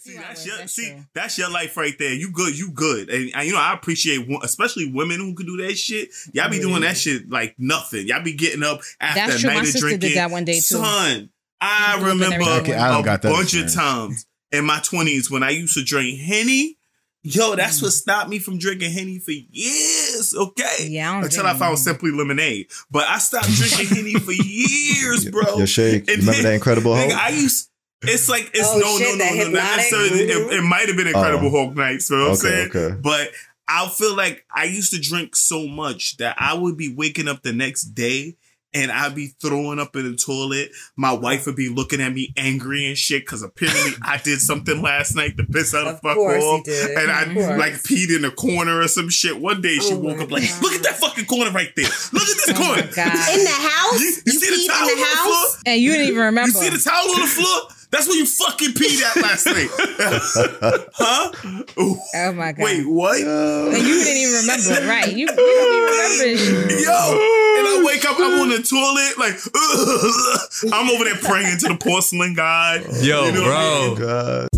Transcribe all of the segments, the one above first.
See, that's hours, your that's see, true. that's your life right there. You good, you good, and, and you know I appreciate, wo- especially women who can do that shit. Y'all be doing that shit like nothing. Y'all be getting up after That's a true. night My of drinking. did that one day, too. Son, I She remember. Okay, I don't a got bunch of times in my twenties when I used to drink henny. Yo, that's Mm. what stopped me from drinking henny for years. Okay, Yeah, I don't until I found Henny. simply lemonade. But I stopped drinking henny for years, bro. Yo, Shake, you And remember then- that Incredible Nigga, Hulk? I used. It's like it's Oh, no, shit, no, that no, no, not necessarily. It, mm-hmm. it might have been Incredible Oh. Hulk nights. You know what I'm Okay, saying? okay. But I feel like I used to drink so much that I would be waking up the next day and I'd be throwing up in the toilet. My wife would be looking at me angry and shit because apparently I did something last night to piss her the Of fuck course you off. did. And I Of like peed in a corner or some shit. One day she Oh woke my up like, look at that fucking corner right there. Look at this Oh corner. God. In the house? You, you see the peed towel in on the the house? floor? And you didn't even remember. You see the towel on the floor? That's where you fucking peed at last night. huh? Ooh. oh my god. Wait, what? Uh, and you didn't even remember, right? You, you don't even remember. Yo, and I wake up, I'm on the toilet, like, I'm over there praying to the porcelain god. Yo, You know what I mean? bro. God.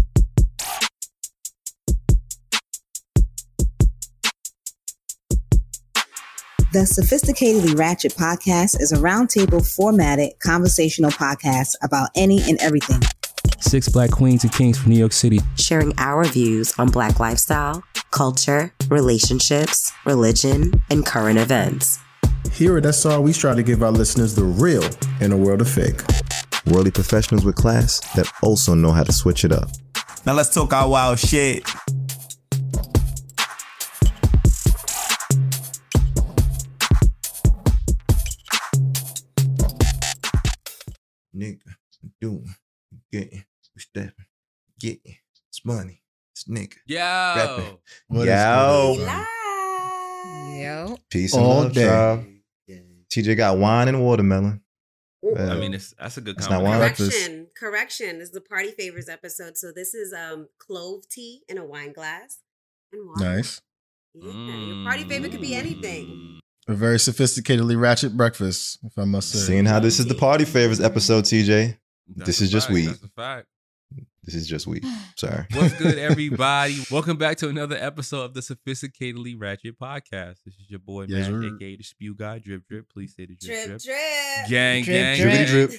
The Sophisticatedly Ratchet podcast is a roundtable formatted conversational podcast about any and everything. Six black queens and kings from New York City. sharing our views on Black lifestyle, culture, relationships, religion, and current events. Here at SR, we strive to give our listeners the real in a world of fake. Worldly professionals with class that also know how to switch it up. Now let's talk our wild shit. Nigga, doing, getting, stepping, getting, it's money, it's nigga. Yo. Rapping. What is Yo. good? Yo. Peace and All love, day. tribe. TJ got wine and watermelon. I Uh, mean, it's, that's a good It's not wine. Correction, correction. This is the party favors episode. So this is um clove tea in a wine glass and water. Nice. Yeah, your party favor could be anything. A very sophisticatedly ratchet breakfast, if I must say. Seeing how this is the party favors episode, TJ. That's This a is just weed. That's a fact. weed. That's a fact. This is just weed. Sorry. What's good, everybody? Welcome back to another episode of the Sophisticatedly Ratchet Podcast. This is your boy, Yes, Mash, sir. aka the Spew Guy. Drip, drip. Please say the drip, Drip, drip. drip. Gang, Drip, gang, drip. gang. Drip.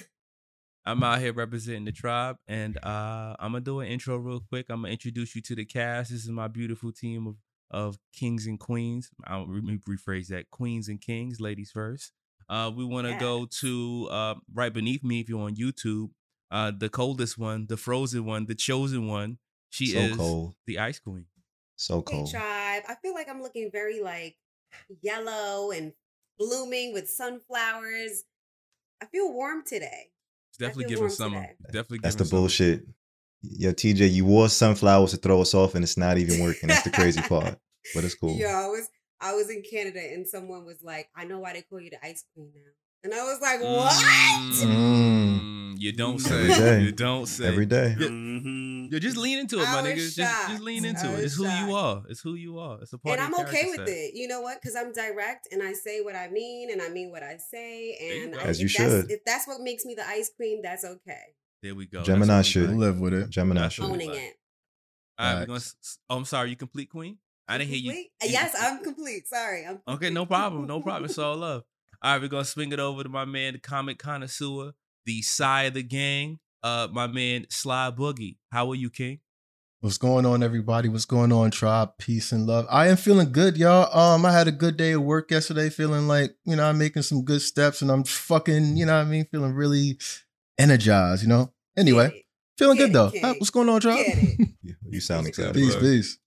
I'm out here representing the tribe, and uh, I'm gonna do an intro real quick. I'm gonna introduce you to the cast. This is my beautiful team of of kings and queens. I'll re- rephrase that: queens and kings, ladies first. Uh, we want to go to uh, right beneath me if you're on YouTube. Uh, the coldest one, the frozen one, the chosen one. She So is cold. the ice queen. So Hey cold. tribe. I feel like I'm looking very like yellow and blooming with sunflowers. I feel warm today. It's definitely feel giving warm summer. today. Definitely That's the summer. bullshit. Yo, TJ, you wore sunflowers to throw us off, and it's not even working. That's the crazy part. But it's cool. Yo, I was I was in Canada and someone was like, I know why they call you the ice queen now. And I was like, what? Mm, you don't say. day. You don't say. Every day. Yeah. Mhm. Yo, just lean into it, I my was nigga. Just, just lean I into it. was It's who you are. It's who you are. It's a part And of I'm okay with set. it. You know what? Because I'm direct and I say what I mean and I mean what I say. And go. I- As if you that's- should. If that's what makes me the ice queen, that's okay. There we go. Gemini That's what we should. Like. live with it. Gemini That's shit. Owning like. it. All right, gonna. Oh, I'm sorry. You complete, Queen. I didn't hear you. Yes, I'm complete. Sorry. I'm Okay, no problem. No problem. It's all love. All right, we're gonna swing it over to my man, the comic connoisseur, the side of the gang. Uh, my man Sly Boogie. How are you, King? What's going on, everybody? What's going on, tribe? Peace and love. I am feeling good, y'all. Um, I had a good day of work yesterday, feeling like, you know, I'm making some good steps and I'm fucking, you know what I mean, feeling really energized, you know? Anyway, feeling Get good it, though. King. What's going on, tribe? Get it. You, you sound What's good, excited. peace, Word. peace.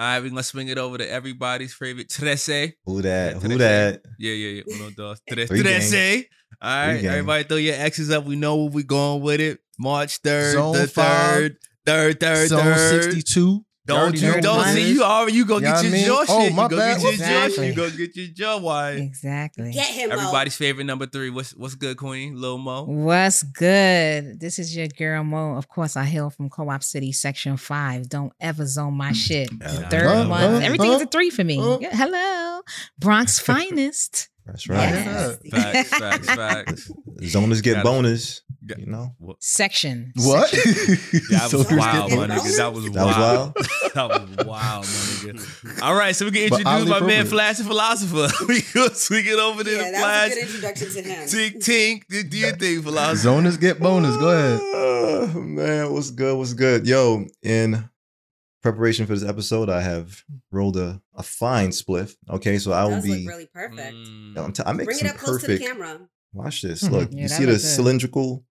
All right, we're gonna swing it over to everybody's favorite Trece. Who that? Yeah, Who that? Yeah, yeah, yeah. Uno, dos, tres. Trece. All right, everybody throw your X's up. We know where we're going with it. March 3rd, Zone the 3rd, 3rd, 3rd, Zone 3rd. 62. Don't you don't see you already you go You get your I mean? jaw Oh, shit. you go bad. get your Exactly. jaw. You go get your jaw wide. Exactly. Get him. Mo. Everybody's favorite number three. What's what's good, Queen? Lil Mo. What's good? This is your girl Mo. Of course, I hail from Co-op City, Section Five. Don't ever zone my shit. Uh, Third Huh? month, Huh? everything is a three for me. Huh? Yeah, hello, Bronx finest. That's right. hear Yes. that. Facts, facts, facts. Zoners get Gotta- bonus. You know, what? Section. What? Yeah, That was Soldiers wild, get my nigga. That was That was wild. wild? that was wild, my nigga. All right, so we can But introduce oddly my man appropriate. Flash the Philosopher. we go swing it over to Yeah, the that Flash. was a good introduction to him. Tink, tink. Do your thing, Philosopher. Zoners get bonus. Go ahead. Oh, man, what's good? What's good? Yo, in preparation for this episode, I have rolled a, a fine spliff. Okay, so I will be. look really perfect. Mm. I'm t- I make Bring some it up close perfect. to the camera. Watch this. Mhm. Look, Yeah, you see the good. cylindrical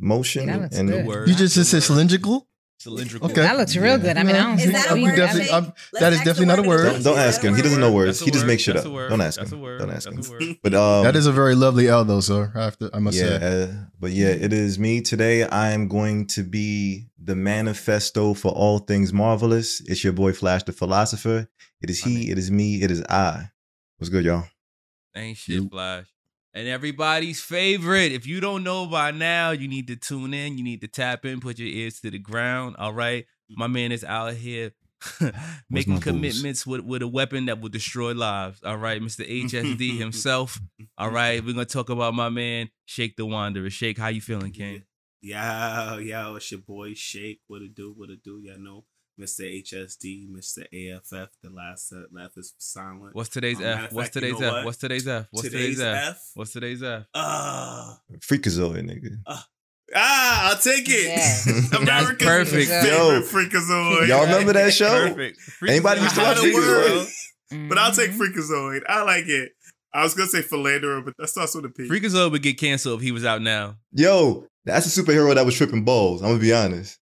motion, Yeah, and good. Word. You just just said cylindrical? cylindrical. Okay. That looks real Yeah. good. I mean, I don't Is that a word, definitely- I'm- that is definitely not a word word. don't, don't ask him. a He doesn't know words. He just makes shit up. Don't ask That's him. a word. Don't ask him. But um, That is a very lovely L, though, sir. I have to. I must yeah, say. uh, but yeah, it is me today. I am going to be the manifesto for all things marvelous. It's your boy Flash the philosopher. It is My he. nigga. It is me. It is I. What's good, y'all? Ain't shit, Flash. And everybody's favorite. If you don't know by now, you need to tune in. You need to tap in, put your ears to the ground. All right. My man is out here making commitments with, with a weapon that will destroy lives. All right. Mr. HSD himself. All right. We're going to talk about my man, Shake the Wanderer. Shake, how you feeling, King? Yo, yo, it's your boy Shake. What it do? What it do? Y'all know Mr. HSD, Mr. AFF. The last set left is silent. What's today's Um, F? of What's fact, you today's know F? what? What's today's F? What's Today's today's F? F? What's today's F? Uh, Freakazoid, nigga. ah, I'll take it. Yes. America's perfect. favorite Yo, Freakazoid. y'all remember that show? Perfect. Anybody used to I watch had a Freakazoid? word, But I'll take. Freakazoid. I like it. I was gonna say philanderer, but that starts with a P. Freakazoid would get canceled if he was out now. Yo, that's a superhero that was tripping balls. I'm gonna be honest.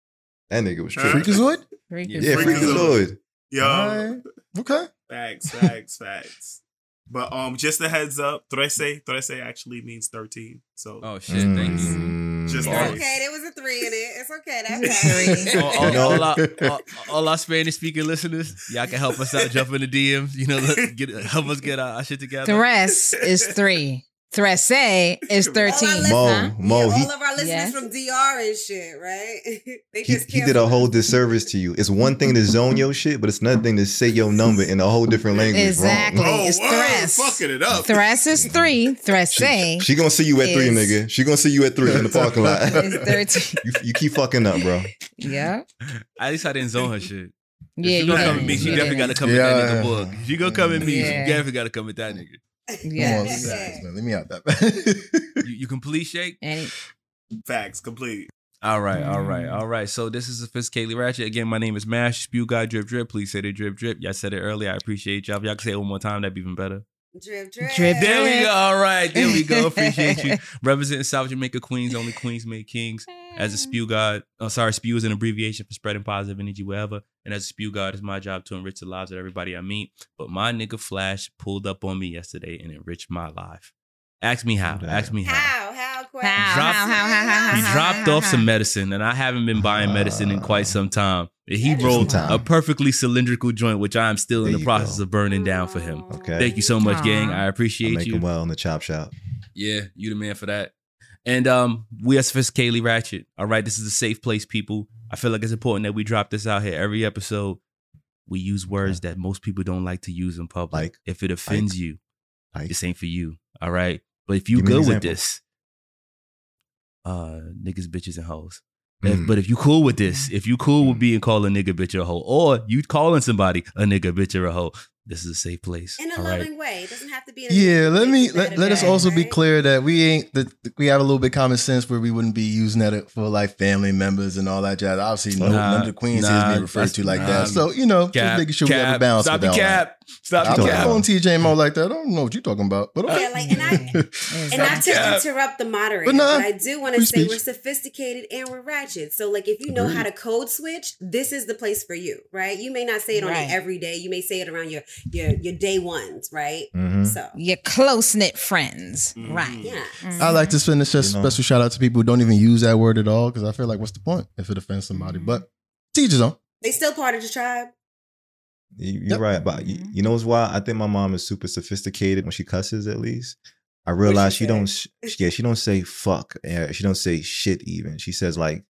That nigga was Huh? tripping. Freakazoid? Freak Yeah, is Yeah, good. Freakazoid. Freakazoid. Yo, Alright. Okay. facts, facts, facts. But um, just a heads up, trece, trece actually means thirteen. So Oh shit! Thank you. Mm. Just It's Nice. okay. There was a three in it. It's okay. That's Three. fine. all, all, all our, all, all our Spanish speaking listeners, y'all can help us out. Jump in the DMs. You know, look, get help us get our, our shit together. Thres is three. Threse is 13. listeners- Mo, huh? Mo, yeah, he, all of our listeners Yes. from DR and shit, right? they he, just he did a whole disservice to you. It's one thing to zone your shit, but it's another thing to say your number in a whole different language. Exactly. Wrong. oh, It's word, Thres. fucking it up. Thres is three. Threse She gonna see you at three, nigga. She gonna see you at three in the parking lot. is 13. you, you keep fucking up, bro. Yeah. At least I didn't zone her shit. If Yeah, she you gonna come didn't. at me. She definitely got to didn't. come at that nigga book. If she gonna come at me, Yeah. she definitely got to come at that nigga. Come on, Yes. guys, man. Let me out that. You, you complete shake. And Facts, complete. All right, all Mm. right, all right. So this is Sophisticated Ratchet. Again, my name is Mash. Spew Guy Drip Drip. Please say the drip drip. Y'all said it earlier. I appreciate y'all. If y'all can say it one more time, that'd be even better. Drip, drip. Drip, There we go. All right, there we go. Appreciate you. Representing South Jamaica Queens, only Queens make kings. As a spew god, oh sorry, spew is an abbreviation for spreading positive energy wherever. And as a spew god, it's my job to enrich the lives of everybody I meet. But my nigga Flash pulled up on me yesterday and enriched my life. Ask me how. Ask me how. How? How? Quest? How, Dropped- how, how, how, how, He dropped how, off how. some medicine, and I haven't been buying medicine in quite uh. some time. He That is rolled time. a perfectly cylindrical joint, which I am still in the process go. of burning down for him. Okay. Thank you so much, gang. Aw. I I appreciate make you. him well in the chop shop. Yeah, you the man for that. And um, we are sophisticatedly ratchet. All right, this is a safe place, people. I feel like it's important that we drop this out here every episode. We use words that most people don't like to use in public. Like? if it offends you, Like? this ain't for you. All right. But if you Give good with this, uh, niggas, bitches, and hoes. If, Mm. but if you cool with this, if you cool with being called a nigga, bitch, or a hoe, or you calling somebody a nigga, bitch, or a hoe, this is a safe place. In a all right. loving way. It doesn't have to be in a Yeah, let me let, let us way, also be clear that we ain't that we have a little bit common sense where we wouldn't be using that for like family members and all that jazz. Obviously, no, Nah, none of the queens nah, here is being referred to like nah. that. So you know, Cap, just making sure we have a balance Stop the all that. cap. Stop I the don't cap. cap. on TJ Mo like that. I don't know what you're talking about, but okay. Yeah, like, and I and not to Yeah. interrupt the moderator, But but, I do want to say speech. we're sophisticated and we're ratchet. So, like, if you know how to code switch, this is the place for you, right? You may not say it on Right. it every day. You may say it around your your your day ones, right? Mhm. So, Your close knit friends. Mhm. Right. yeah. I like to send a You know. special shout out to people who don't even use that word at all because I feel like what's the point if it offends somebody? But teachers on. They still part of the tribe. You, you're Yep. right, but you, Mhm. you know what's why? I think my mom is super sophisticated when she cusses. At least I realize she, say? don't. sh- Yeah, she don't say fuck. eh, She don't say shit. Even she says like,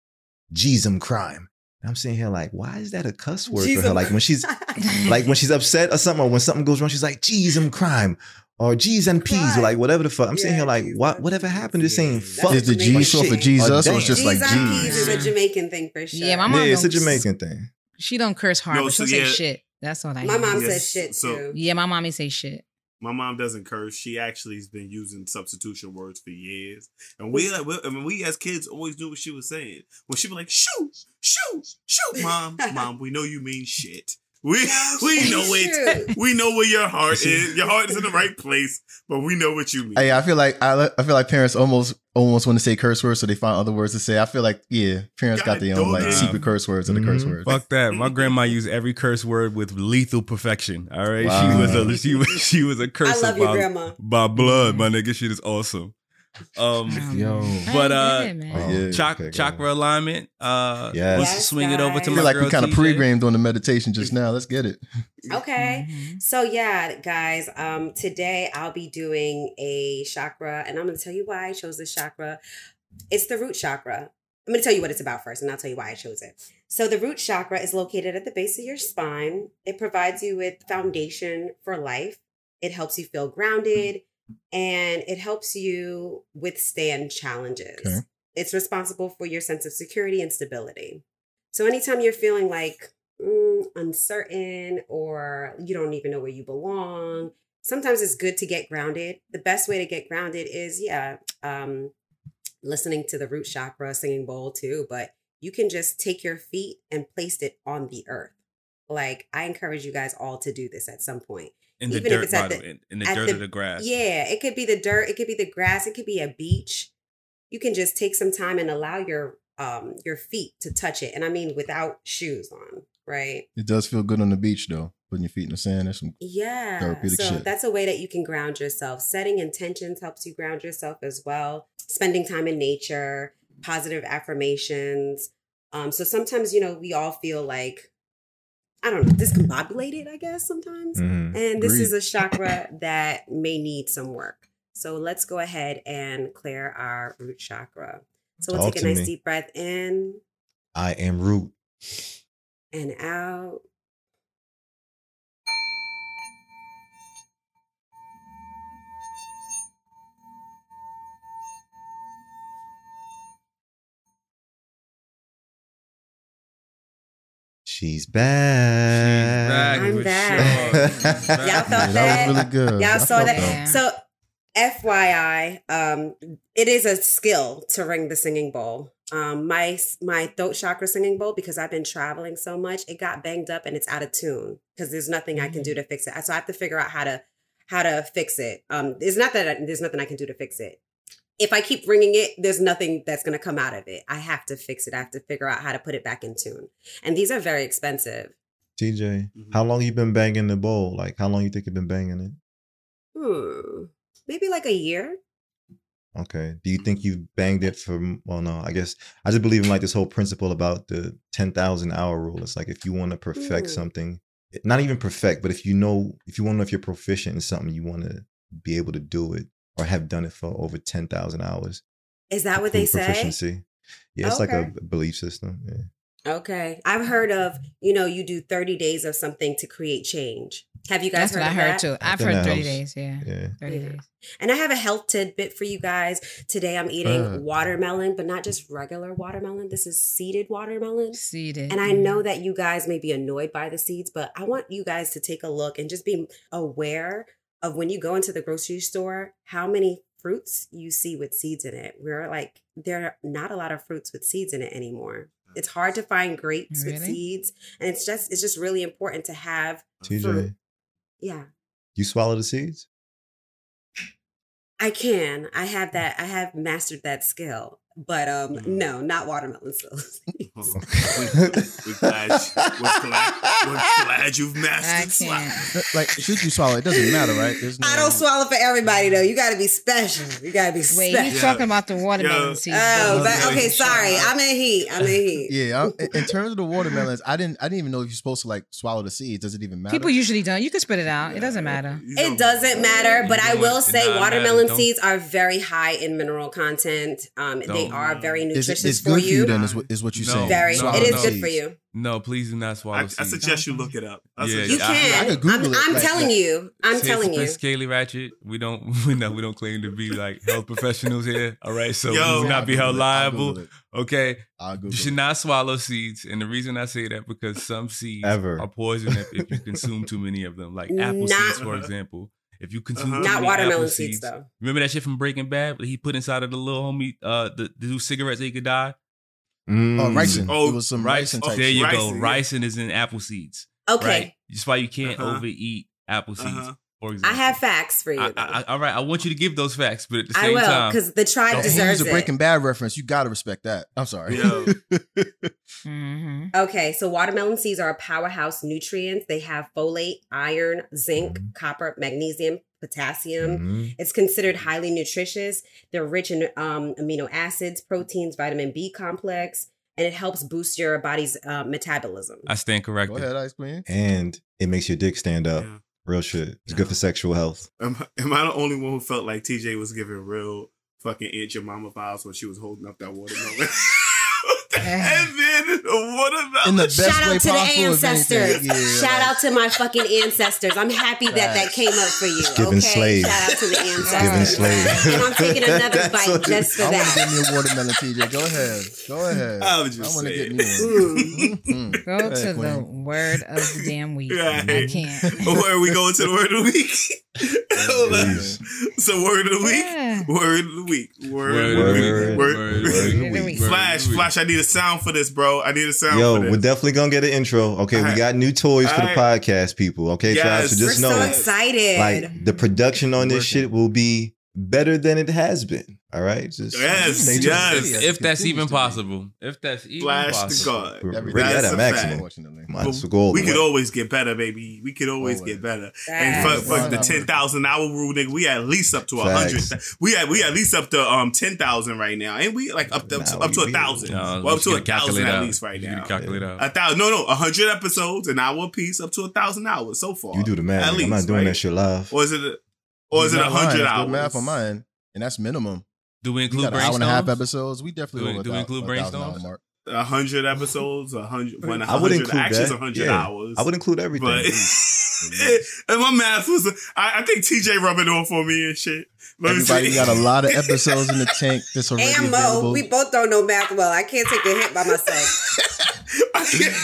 "Jeez, I'm crime." And I'm sitting here like, why is that a cuss word Jeez, for her? I'm- Like when she's like when she's upset or something, or when something goes wrong, she's like, "Geez, I'm crime," or "Geez, and peas," or like whatever the fuck. I'm sitting here like, geez, what? Whatever happened to yeah. saying fuck? Is the G Jamaican short for shit. Jesus Oh, or it's just G's like on G? is a Jamaican thing for sure. Yeah, my mom Yeah, it's a Jamaican thing. She don't curse hard, No, but she'll so say yeah. shit. That's what I My hear. mom Yes, says shit so- too. Yeah, my mommy say shit. My mom doesn't curse. She actually has been using substitution words for years. And we, like, we I mean, we as kids always knew what she was saying. When she was like, shoot, shoot, shoot, mom, mom, we know you mean shit. We we know it. We know where your heart is. Your heart is in the right place, but we know what you mean. Hey, I feel like I, I feel like parents almost almost want to say curse words, so they find other words to say. I feel like yeah, parents got their own like dog. secret curse words and the curse Mhm. words. Fuck that. My grandma used every curse word with lethal perfection. All right. Wow. She was a she was she was a I curse love your grandma. by blood, my nigga. Shit is awesome. Um Yo. But, uh, it. Oh, yeah. Chak- okay, chakra alignment. Uh Yes. let's Yes, swing it over to guys. I my feel like girl we kind of pre-gamed on the meditation just now. Let's get it. Okay. Mhm. So yeah, guys, um today I'll be doing a chakra and I'm going to tell you why I chose this chakra. It's the root chakra. I'm going to tell you what it's about first and I'll tell you why I chose it. So the root chakra is located at the base of your spine. It provides you with foundation for life. It helps you feel grounded and it helps you withstand challenges. Okay. It's responsible for your sense of security and stability. So anytime you're feeling like mm, uncertain or you don't even know where you belong, sometimes it's good to get grounded. The best way to get grounded is, yeah, um, listening to the root chakra singing bowl too, but you can just take your feet and place it on the earth. Like I encourage you guys all to do this at some point. In the even if dirt, it's at the the- in, in the at dirt the- of the grass. Yeah, it could be the dirt, it could be the grass, it could be a beach. You can just take some time and allow your um your feet to touch it. And I mean without shoes on, right? It does feel good on the beach though, putting your feet in the sand. There's some Yeah. Therapeutic so shit. that's a way that you can ground yourself. Setting intentions helps you ground yourself as well. Spending time in nature, positive affirmations. Um, so sometimes, you know, we all feel like, I don't know, discombobulated, I guess, sometimes. Mhm. And this Agreed. is a chakra that may need some work. So let's go ahead and clear our root chakra. So we'll Talk take a nice me. deep breath in I am root. and out. She's back. She's I'm for back. sure. Back. Y'all thought that that- was really good. Y'all I saw that. that. So, FYI, um, it is a skill to ring the singing bowl. Um, my my throat chakra singing bowl because I've been traveling so much, it got banged up and it's out of tune because there's nothing I can do to fix it. So I have to figure out how to how to fix it. Um, it's not that I, there's nothing I can do to fix it. If I keep ringing it, there's nothing that's going to come out of it. I have to fix it. I have to figure out how to put it back in tune. And these are very expensive. TJ, Mhm. how long you been banging the bowl? Like how long you think you've been banging it? Hmm. Maybe like a year. Okay. Do you think you've banged it for? Well, no. I guess I just believe in like this whole principle about the ten thousand hour rule. It's like if you want to perfect Mm. something, not even perfect, but if you know, if you want to know if you're proficient in something, you want to be able to do it or have done it for over ten thousand hours. Is that what they prove say? Proficiency. Yeah, it's like a belief system. Yeah. Okay. I've heard of, you know, you do 30 days of something to create change. Have you guys That's heard what I of heard that? too. I I've heard 30 helps. days. Yeah. Yeah. 30 Yeah. days. And I have a health tidbit for you guys. Today I'm eating Uh. watermelon, but not just regular watermelon. This is seeded watermelon. Seeded. And I know that you guys may be annoyed by the seeds, but I want you guys to take a look and just be aware of when you go into the grocery store, how many fruits you see with seeds in it. We're like, there are not a lot of fruits with seeds in it anymore. It's hard to find grapes with seeds. And it's just it's just really important to have TJ, fruit. Yeah. you swallow the seeds? I can. I have that. I have mastered that skill. But um, Mhm. no, not watermelon seeds. we're, we're glad, we're, glad, we're glad you've mastered swallow. can't. like should you swallow? It doesn't matter, right? No, I don't swallow for everybody though. You got to be special. You got to be Wait, special. he's Yeah. talking about the watermelon Yeah. seeds. Oh, but, okay. Sorry, I'm in heat. I'm in heat. Yeah, I'm- in terms of the watermelons, I didn't. I didn't even know if you're supposed to like swallow the seeds. Does it even matter? People usually don't. You can spit it out. It doesn't matter. It doesn't matter, but I will say watermelon seeds are very high in mineral content. Um, Don't they are very Is it, nutritious it's for good for you you. then? Is what, is what you're No. saying? Very, No, it is no. good for you. No, please do not swallow I, I suggest you look it up. I Yeah, suggest You I- can. I could Google I'm, it, I'm like telling that. you. I'm Say telling you. Kaylee ratchet. We don't. We know we don't claim to be like health professionals here. All right, so Yo. we will not be held liable. Okay, I'll you should not swallow seeds, and the reason I say that because some seeds Ever. are poison if, if you consume too many of them, like apple Not- seeds, for example. If you consume Uh-huh. too Not watermelon apple seeds, though. Remember that shit from Breaking Bad? That he put inside of the little homie, uh, the, the new cigarettes that he could die. Mm. Oh, ricin. Oh, it was some Rice. ricin type there shit. you go. Ricin, yeah. Ricin is in apple seeds. Okay. Right. That's why you can't Uh-huh. overeat apple seeds. Uh-huh. For I have facts for you. I. I, I, all right, I want you to give those facts, but at the same I same will, time, because the tribe Don't deserves use a it. Breaking Bad reference, you gotta respect that. I'm sorry. Yo. hmm Okay, so watermelon seeds are a powerhouse nutrients. They have folate, iron, zinc, Mm-hmm. copper, magnesium, potassium. Mhm. It's considered highly nutritious. They're rich in um, amino acids, proteins, vitamin B complex, and it helps boost your body's uh, metabolism. I stand Go ahead, Ice Queen. And it makes your dick stand up. Yeah. Real shit. It's Yeah. good for sexual health. Am, am I the only one who felt like TJ was giving real fucking Aunt mama vibes when she was holding up that watermelon? and then the watermelon. In the best Shout way out to the ancestors. Yeah, Shout like- out to my fucking ancestors. I'm happy that that came up for you. Giving okay? slave. Shout out to the ancestors. Giving slave. And I'm taking another That's bite just for I want to that. get me a watermelon, TJ. Go ahead. Go ahead. I was just want to saying. get me one. Mm. Mhm. Go Go to ahead, the word of the damn week. Right. I can't. Where are we going to the word of the week? Hold on. Please. So word of the week. Yeah. Word of the week. Word, Word of of the the week. week. Word. Word of the week. week. Flash, Word of the Flash, I need a sound for this, bro. I need a sound Yo, for we're definitely gonna get an intro. Okay, All we right. got new toys for the All podcast, people. Okay, Yes. tribe. So We're just so know, excited. like the production on this Working. shit will be better than it has been. All right, just Yes, Stay yes. Yes, If that's even possible. If that's even Flash to possible. God. We're Every at That's a a maximum. fact. Unfortunately. Might as well go all We could way. always get better, baby. We could always Always. get better. Facts. And for, for the ten thousand hour rule, nigga, we at least up to a hundred. We at we at least up to um ten thousand right now, and we like up to Nah, up to a thousand. No, Well, up to a thousand at least right now. Calculate out. A thousand, no, no, a hundred episodes, an hour piece, up to a thousand hours so far. You do the math. At nigga. I'm not doing right? that shit live. Or is it? A, or is it a Not lying. hundred That's hours? Good math on mine, and that's minimum. Do we We include got an hour and a half brainstorms? episodes. We definitely Do we- do we include thou- a brainstorms? A hundred episodes, a hundred. When a I would include actually, it's that. a hundred Yeah. hours. I would include everything. But and my math was, I, I think TJ rubbing off on me and shit. Let Everybody see. got a lot of episodes in the tank that's already and Mo, available. we both don't know math well. I can't take a hit by myself.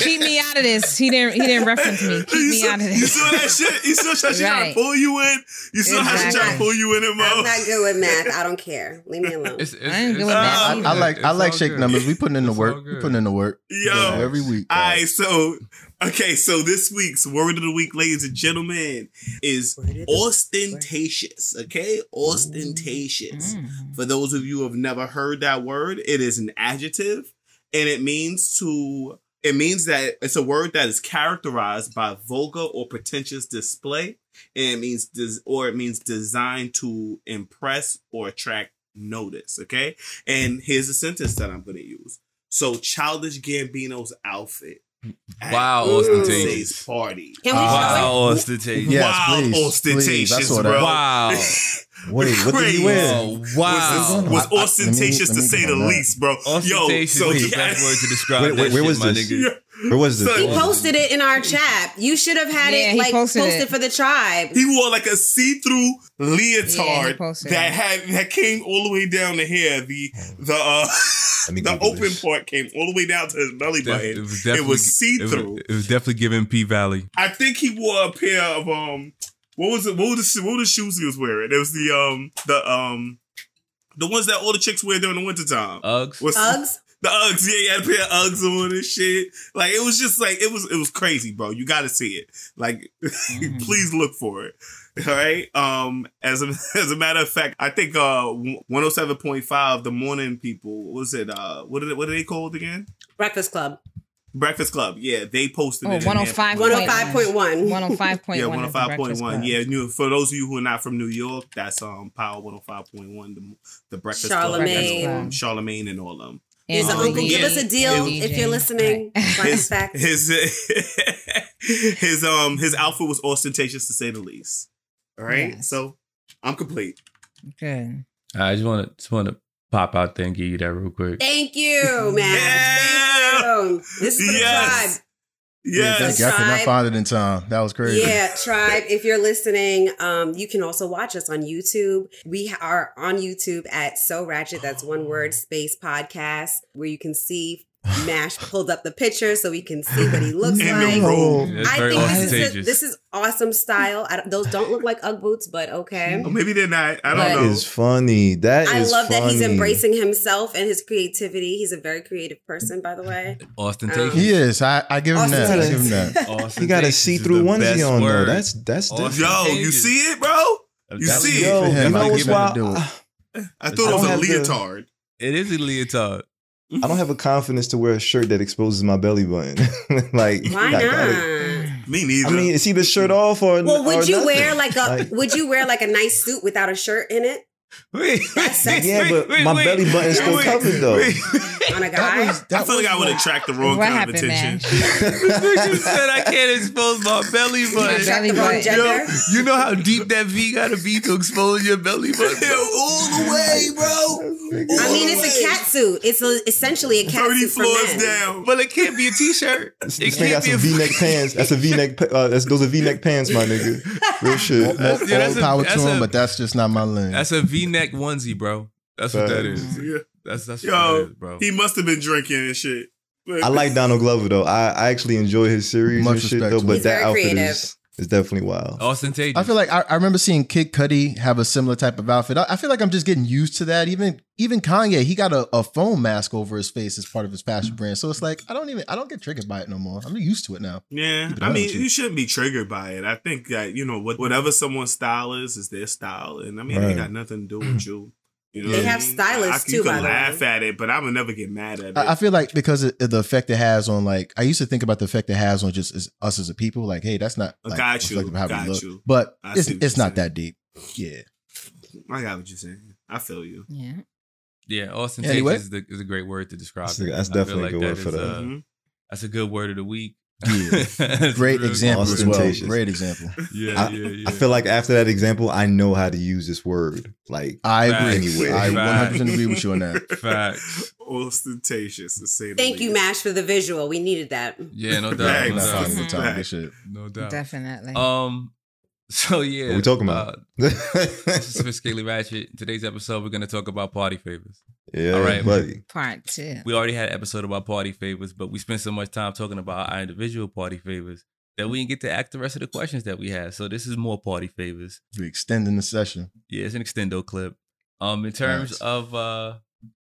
Keep me out of this. He didn't. He didn't reference me. Keep you me saw, out of this. You this. saw that shit? You saw how she trying to pull you in? You saw how she trying to pull you in it, I'm Mo? not good with math. I don't care. Leave me alone. It's, it's, I ain't good with all that I, good. I like I like shake good. numbers. We putting in the It's work. We good. putting in the work. Yo. Yeah, every week. All dog. right, so okay, so this week's word of the week, ladies and gentlemen, is Word of the- ostentatious. Okay, ostentatious. Mm. For those of you who have never heard that word, it is an adjective, and it means to. It means that it's a word that is characterized by vulgar or pretentious display, and it means des- or it means designed to impress or attract notice. Okay, and here's a sentence that I'm going to use. So, Childish Gambino's outfit. At Wow, ostentatious. party. Can we Wow, ostentatious. Yes, Wild please, ostentatious, please. I bro. Wow. Wait, what did he wear? Oh, wow. Was, was I- I- let me- ostentatious let to say the least, bro. Yo, Ostentatious so is he the best word to describe Wait, that where shit, was my this? nigga. Yeah. Where was this? So- He posted it in our chat. You should have had Yeah, it like posted posted, it. for the tribe. He wore like a see-through leotard posted that it. had that came all the way down to here. The the uh the Google open this. part came all the way down to his belly Def- button. it was It was see-through. was, it was definitely giving P Valley. I think he wore a pair of um what was it what was the what were the shoes he was wearing? It was the um the um the ones that all the chicks wear during the wintertime. Uggs. What's- Uggs. The Uggs, yeah, he had a pair of Uggs on and shit. Like it was just like it was it was crazy, bro. You got to see it. Like, Mhm. please look for it. All right. Um, as a as a matter of fact, I think uh one hundred seven point five, the morning people. What was it? Uh, what are they, what are they called again? Breakfast Club. Breakfast Club. Yeah, they posted Oh, it. in there. 105. 105.1. 105.1. Yeah, is one the hundred five point Breakfast one. Yeah, new for those of you who are not from New York, that's um Power one hundred five point one. The the Breakfast Charlemagne. Club, that's, um, Charlemagne, and all of them. Here's And an uncle. Give us a deal DJ. if you're listening. His, fact. his his um his outfit was ostentatious to say the least. All right, Yes. so I'm complete. Good. I just want to just want to pop out there and give you that real quick. Thank you, man. Yeah. Thank you. This is for the Yes. tribe. Yeah, thank you. I could not find it in time. That was crazy. Yeah, tribe. If you're listening, um, you can also watch us on YouTube. We are on YouTube at So Ratchet. That's one word space podcast, where you can see Mash pulled up the picture so we can see what he looks In like. robe. Oh, I think this is, a, this is awesome style. I don't, those don't look like UGG boots, but okay. Oh, maybe they're not. I don't But- know. That is funny. That I love that he's embracing himself and his creativity. He's a very creative person, by the way. Ostentatious. Um, he is. I, I give him that. I give him that. Ostentatious He got a see-through the onesie best on though. That's that's Awesome. different. Yo, you see it, bro? You That's- see Yo, For him, you I know give what's wild? I I thought it was a leotard. It is a leotard. I don't have a confidence to wear a shirt that exposes my belly button. like Why I gotta- not? Me neither. I mean, it's either shirt off or Well, or would you nothing. wear like a Like- would you wear like a nice suit without a shirt in it Wait, That's sexy. Yeah, but my belly button's still covered, though. on a That guy? was, I that feel like I would attract the wrong What kind of happened, man? attention. you said I can't expose my belly button. attract belly button. gender? Yo, you know how deep that V gotta be to expose your belly button? all the way, bro. I mean, it's a cat suit. It's a, essentially a cat Thirty suit for floors men. down. But it can't be a t-shirt. This It thing got can't be some a V-neck pants. That's a V-neck. Uh, that's, those are V-neck pants, my nigga. Real shit. all, That's- yeah, that's a- power that's to him, a- but that's just not my lane. That's a V-neck onesie, bro. That's what that Facts. is. Yeah. That's that's what Yo, that is, bro. He must have been drinking and shit. But- I like Donald Glover though. I, I actually enjoy his series Much and shit though. But He's that outfit creative. is is definitely wild. Ostentatious. I feel like I, I remember seeing Kid Cudi have a similar type of outfit. I, I feel like I'm just getting used to that. Even even Kanye, he got a, a foam mask over his face as part of his fashion brand. So it's like I don't even I don't get triggered by it no more. I'm used to it now. Yeah, I mean, you. you shouldn't be triggered by it. I think that you know what, whatever someone's style is, is their style, and I mean, it ain't got nothing to do with you. You know They have mean? stylists, I, too, You by can the laugh way. at it, but I would never get mad at it. I, I feel like because of the effect it has on like I used to think about the effect it has on just as, us as a people. Like, hey, that's not I like, got you, reflective how got we look. you. But I it's it's not saying. that deep. Yeah. I got what you're saying. I feel you. Yeah. yeah, ostentatious Anyway. is, the, is a great word to describe. That's, it. that's I feel definitely a good that word for is, that. uh, Mhm. That's a good word of the week. Yeah. Great example as well. Ostentatious. Great example. Yeah, I, yeah, yeah. I feel like after that example, I know how to use this word. Like I agree. Anyway. I 100 Facts. agree with you on that. Facts. Ostentatious to say the Thank you. Mash, for the visual. We needed that. Yeah, no doubt. Facts. No Not finding the doubt. time. No doubt. Definitely. Um. So yeah, what we talking about? uh, this is Ratchet. Today's episode, we're gonna talk about party favors. yeah, All right. buddy. Part two. We already had an episode about party favors, but we spent so much time talking about our individual party favors that we didn't get to ask the rest of the questions that we had. So this is more party favors. We extending the session. Yeah, it's an extendo clip. Um, in terms Nice. of uh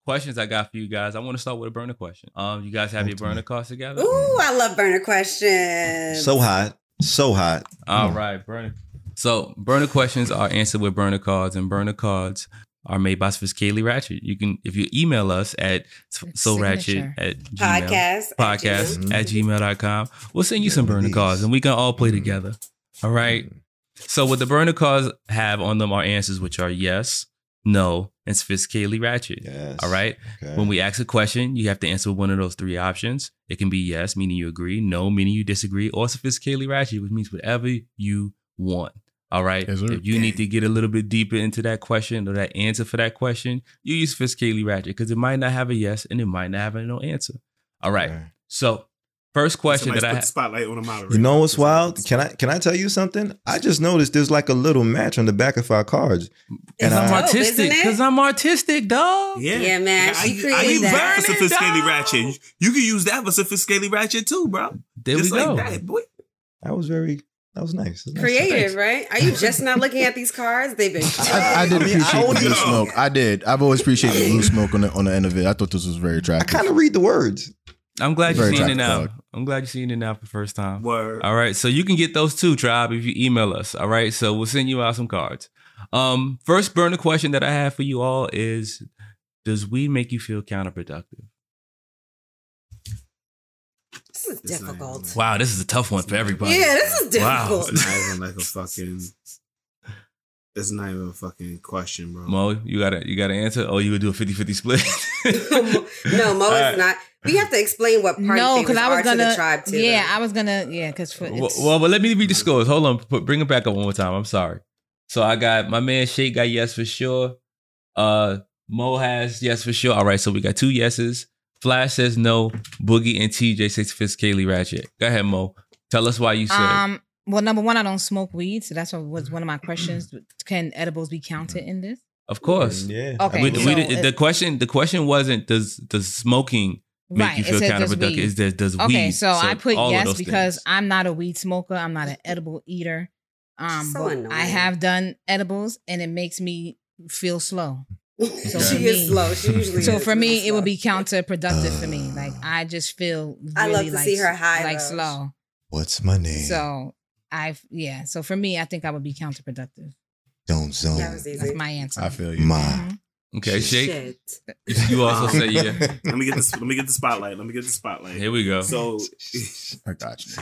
questions I got for you guys, I want to start with a burner question. Um, you guys have your Talk to burner cards together? Ooh, I love burner questions. So hot, so hot. All right, burner. So burner questions are answered with burner cards, and burner cards are made by Sophisticatedly Ratchet. You can if you email us at so ratchet at gmail, podcast. at podcast Gmail. at gmail.com. We'll send you some burner please. cards and we can all play Mhm. together. All right. So what the burner cards have on them are answers which are yes, no, and sophisticatedly ratchet. Yes. All right. Okay. When we ask a question, you have to answer one of those three options. It can be yes, meaning you agree, no, meaning you disagree, or sophisticatedly ratchet, which means whatever you want. All right. Yes, if you need to get a little bit deeper into that question or that answer for that question, you use sophisticatedly ratchet because it might not have a yes and it might not have a no answer. All right. Okay. So, first question Somebody's that I put ha- the spotlight on the moderator. You know what's wild? Can I can I tell you something? I just noticed there's like a little match on the back of our cards. And I'm I- artistic oh, because I'm artistic, dog. Yeah, Yeah, man, I, she I, I use that. that for sophisticated ratchet. You can use that for sophisticated ratchet too, bro. There Just we go. that, boy. That was very that was nice. That was nice. Creative, right? Are you just not looking at these cards? They've been. I, I did I mean, I appreciate the blue smoke. I did. I've always appreciated the blue smoke on the on the end of it. I thought this was very attractive. I kind of read the words. I'm glad you're Very seeing it now. attractive I'm glad you're seeing it now for the first time. Word. All right, so you can get those too, tribe, if you email us. All right, so we'll send you out some cards. Um, first burner question that I have for you all is: Does weed make you feel counterproductive? This is It's not difficult. even- Wow, this is a tough one for everybody. Yeah, this is difficult. Wow. difficult. It's not even like a fucking. It's not even a fucking question, bro. Mo, you gotta you gotta answer. Oh, you would do a 50-50 split. no, Mo All is right. not. We have to explain what party no, favors because I was to gonna. the tribe too. yeah, though. I was gonna. Yeah, because for well, well, but let me read the scores. Hold on, put, bring it back up one more time. I'm sorry. So I got my man Shake got yes for sure. Uh, Mo has yes for sure. All right, so we got two yeses. Flash says no. Boogie and TJ say sophisticatedly ratchet. Go ahead, Mo. Tell us why you said. Um, well, number one, I don't smoke weed, so that's what was one of my questions. Can edibles be counted in this? of course. Yeah. Okay, We, so we did- the question the question wasn't does does smoking make Right, you it feel said does counterproductive? weed. Is there does Okay, weed? so, I put yes because things. I'm not a weed smoker. I'm not an edible eater. Um, So but annoying. I have done edibles, and it makes me feel slow. So for she me- is slow. She usually So is for really me, it would be counterproductive for me. Like I just feel. Really I love to like, see her high, like though. slow. What's my name? So I yeah. So for me, I think I would be counterproductive. Don't zone. That was easy. That's my answer. I feel you. My. Mhm. Okay, shake. Shit. You also say yeah. let me get this. Let me get the spotlight. Let me get the spotlight. Here we go. So, I got you.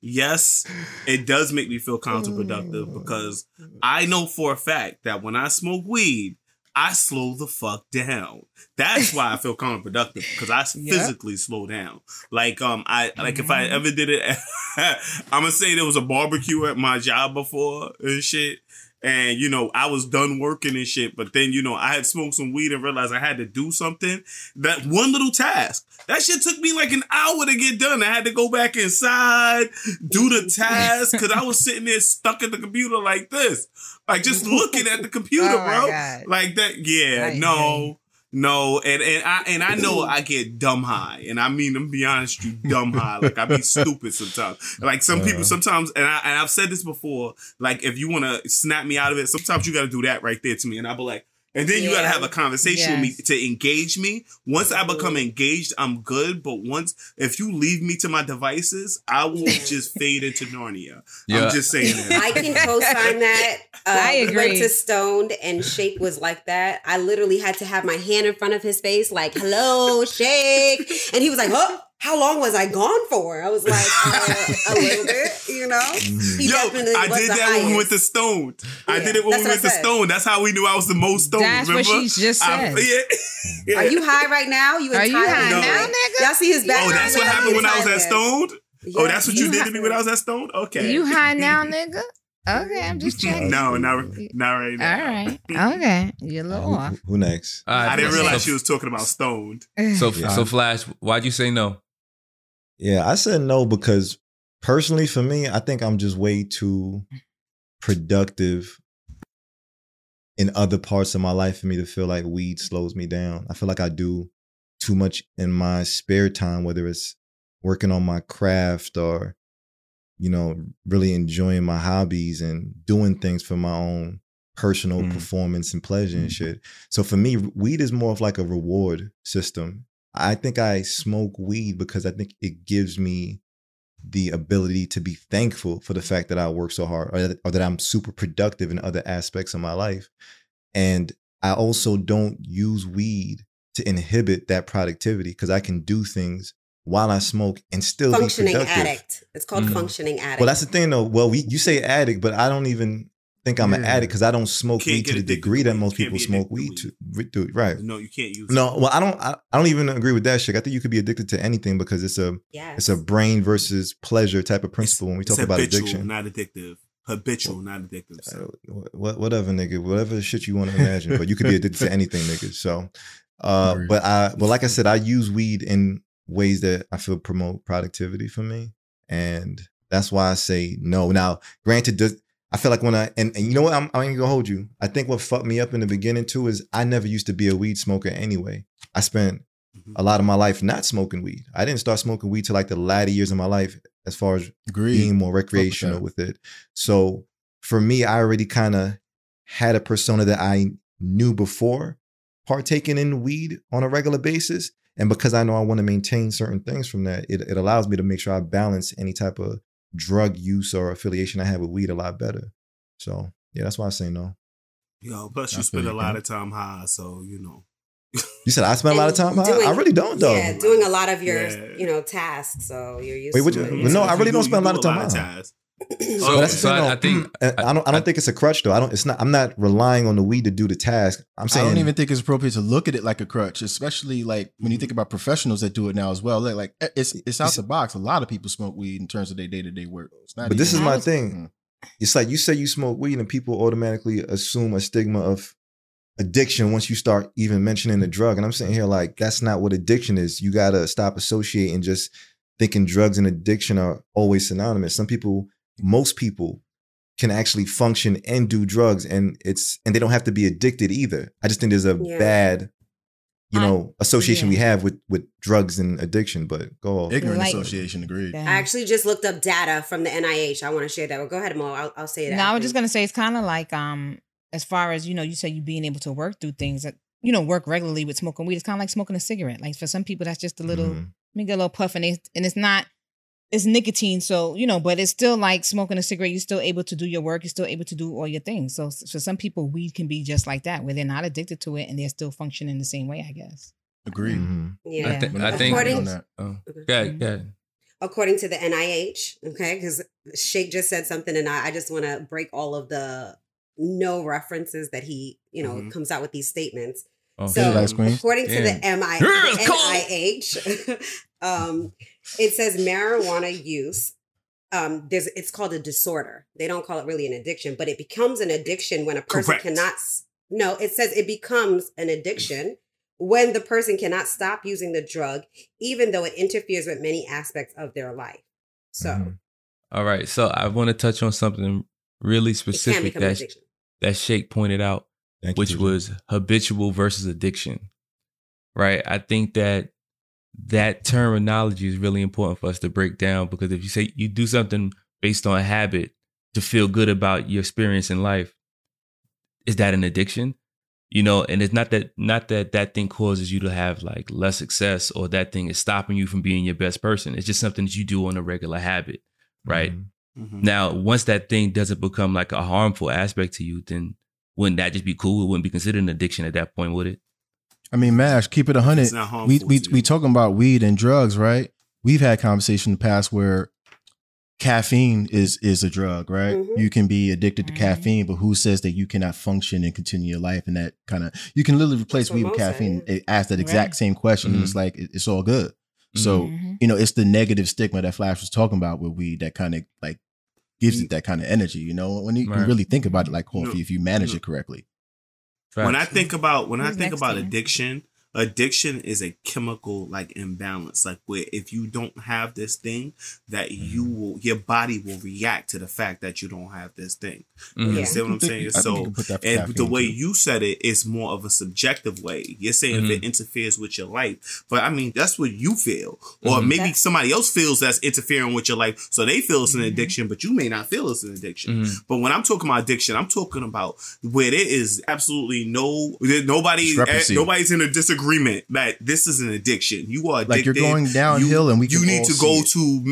yes, it does make me feel counterproductive because I know for a fact that when I smoke weed, I slow the fuck down. That's why I feel counterproductive because I Yep. physically slow down. Like um, I like if I Mhm. ever did it, I'm gonna say there was a barbecue at my job before and shit. And you know, I was done working and shit, but then you know, I had smoked some weed and realized I had to do something. That one little task, that shit took me like an hour to get done. I had to go back inside, do the task, because I was sitting there stuck at the computer like this, like just looking at the computer, Oh bro. Like that, yeah, no. No, and and I and I know I get dumb high, and I mean, I'm be honest, you dumb high. Like I be stupid sometimes. Like some people sometimes, and I and I've said this before. Like if you want to snap me out of it, sometimes you got to do that right there to me, and I'll be like, and then you got to have a conversation with me to engage me. Once I become engaged, I'm good. But once if you leave me to my devices, I will just fade into Narnia. Yeah. I'm just saying that. I can co-sign that. Uh, I we Went agree. to Stoned and Shake was like that. I literally had to have my hand in front of his face, like "Hello, Shake," and he was like, "Huh." How long was I gone for? I was like, uh, a little bit, you know. He Yo, definitely I was did the that when we went highest. to Stone. I did it when we what went to Stone. That's how we knew I was the most stoned. That's what remember? she just I- said. yeah. Are you high right now? You Are you high No. now, nigga? Y'all see his Oh, that's what now? happened when I was at Thailand. Stoned. Oh, that's what you, You did ha- to me when I was at Stoned. Okay. You high now, nigga? Okay, I'm just checking. No, not not right now. All right, Okay. You're a Uh, little who, off. who next? All right, I didn't realize so, she was talking about Stoned. So, Yeah. so Flash, why'd you say no? Yeah, I said no because personally for me, I think I'm just way too productive in other parts of my life for me to feel like weed slows me down. I feel like I do too much in my spare time, whether it's working on my craft or, you know, really enjoying my hobbies and doing things for my own personal Mm. performance and pleasure and shit. So for me, weed is more of like a reward system. I think I smoke weed because I think it gives me the ability to be thankful for the fact that I work so hard or that, or that I'm super productive in other aspects of my life. And I also don't use weed to inhibit that productivity because I can do things while I smoke and still functioning be productive. addict. It's called Mm. functioning addict. Well, that's the thing though. Well, we you say addict, but I don't even think I'm an addict because I don't smoke weed to the degree that most people smoke weed to to. do- Right. No, you can't use. No, it. well, I don't. I, I don't even agree with that shit. I think you could be addicted to anything because it's a yes. it's a brain versus pleasure type of principle when we talk about habitual, addiction. not addictive. Habitual, not addictive. Uh, So. wh- whatever, nigga, whatever shit you want to imagine, but you could be addicted to anything, nigga. So, uh, but I, but like I said, I use weed in ways that I feel promote productivity for me, and that's why I say no. Now, granted, does I feel like when I and, and you know what, I'm, I ain't gonna hold you. I think what fucked me up in the beginning too is I never used to be a weed smoker anyway. I spent Mhm. a lot of my life not smoking weed. I didn't start smoking weed till like the latter years of my life, as far as Agreed. being more recreational with it. So for me, I already kind of had a persona that I knew before partaking in weed on a regular basis. And because I know I want to maintain certain things from that, it, it allows me to make sure I balance any type of drug use or affiliation I have with weed a lot better. So yeah, that's why I say no. Yo, plus you spend a lot of time high, so you know. You said I spend a lot of time And high? I really don't though. Yeah, doing a lot of your, Yeah. you know, tasks. So you're used Wait, what to you- it. but no, I really don't spend you a lot of time high. Tasks. So, But that's so thing, I. I think And I don't. I don't think it's a crutch though. I don't. It's not. I'm not relying on the weed to do the task. I'm saying I don't even think it's appropriate to look at it like a crutch, especially like when you think about professionals that do it now as well. Like, like eh, it's it's out the box. A lot of people smoke weed in terms of their day to day work. It's not But this is my was- thing. It's like you say you smoke weed and people automatically assume a stigma of addiction once you start even mentioning the drug. And I'm sitting here like, that's not what addiction is. You gotta stop associating just thinking drugs and addiction are always synonymous. Some people, most people can actually function and do drugs and it's and they don't have to be addicted either. I just think there's a Yeah. bad, you I- know, association we have with with drugs and addiction. But go off. Ignorant Like- association, agreed. Yeah. I actually just looked up data from the NIH. I want to share that. Well, go ahead, Mo. I'll, I'll say it. No, I was just gonna say it's kind of like um, as far as you know, you say you being able to work through things that you know work regularly with smoking weed. It's kind of like smoking a cigarette. Like for some people, that's just a little, Mhm. let me get a little puff, and it's and it's not. It's nicotine, so you know, but it's still like smoking a cigarette. You're still able to do your work. You're still able to do all your things. So, s- for some people, weed can be just like that, where they're not addicted to it and they're still functioning the same way. I guess. Agreed. Mhm. Yeah. I, thi- When I I think. According- on that. Oh, Okay. go ahead, go according to the NIH, okay, because Shake just said something, and I, I just want to break all of the no references that he, you know, Mhm. comes out with these statements. Oh, So, Ice Queen. according to the Damn. MI, Yeah, the come on. NIH, um, it says marijuana use. Um, there's it's called a disorder. They don't call it really an addiction, but it becomes an addiction when a person Correct. cannot. No, it says it becomes an addiction when the person cannot stop using the drug, even though it interferes with many aspects of their life. So Mhm. All right, so I want to touch on something really specific that addiction. that Shake pointed out, Thank which TJ. was habitual versus addiction. Right? I think that that terminology is really important for us to break down because if you say you do something based on habit to feel good about your experience in life, is that an addiction? You know, and it's not that not that that thing causes you to have like less success or that thing is stopping you from being your best person. It's just something that you do on a regular habit, right? Mhm. Mhm. Now, once that thing doesn't become like a harmful aspect to you, then wouldn't that just be cool? It wouldn't be considered an addiction at that point, would it? I mean, Mash, keep it a hundred. It's not harmful. We we to we talking about weed and drugs, right? We've had conversation in the past where caffeine is is a drug, right? Mhm. You can be addicted to Mhm. caffeine, but who says that you cannot function and continue your life? And that kind of you can literally replace That's weed with caffeine. yeah. It asks that exact Right. same question, and it's like it- it's all good. So Mhm. you know, it's the negative stigma that Flash was talking about with weed that kind of like gives it that kind of energy. You know, when you, you really think about it, like oh, coffee, No, if you manage no. it correctly. when I think about when I think about Ian? addiction, addiction is a chemical like imbalance. Like where if you don't have this thing, that you will your body will react to the fact that you don't have this thing. You Mhm. Yeah. understand what I'm saying? I So can put that for and the way too. you said it is more of a subjective way. You're saying if Mhm. it interferes with your life, but I mean that's what you feel, or Mhm. maybe That- somebody else feels that's interfering with your life, so they feel it's an Mhm. addiction, but you may not feel it's an addiction. But when I'm talking about addiction, I'm talking about where there is absolutely no nobody eh, nobody's in a disagreement that this is an addiction. You are addicted. Like you're going downhill, You- and we you can need all to see go it.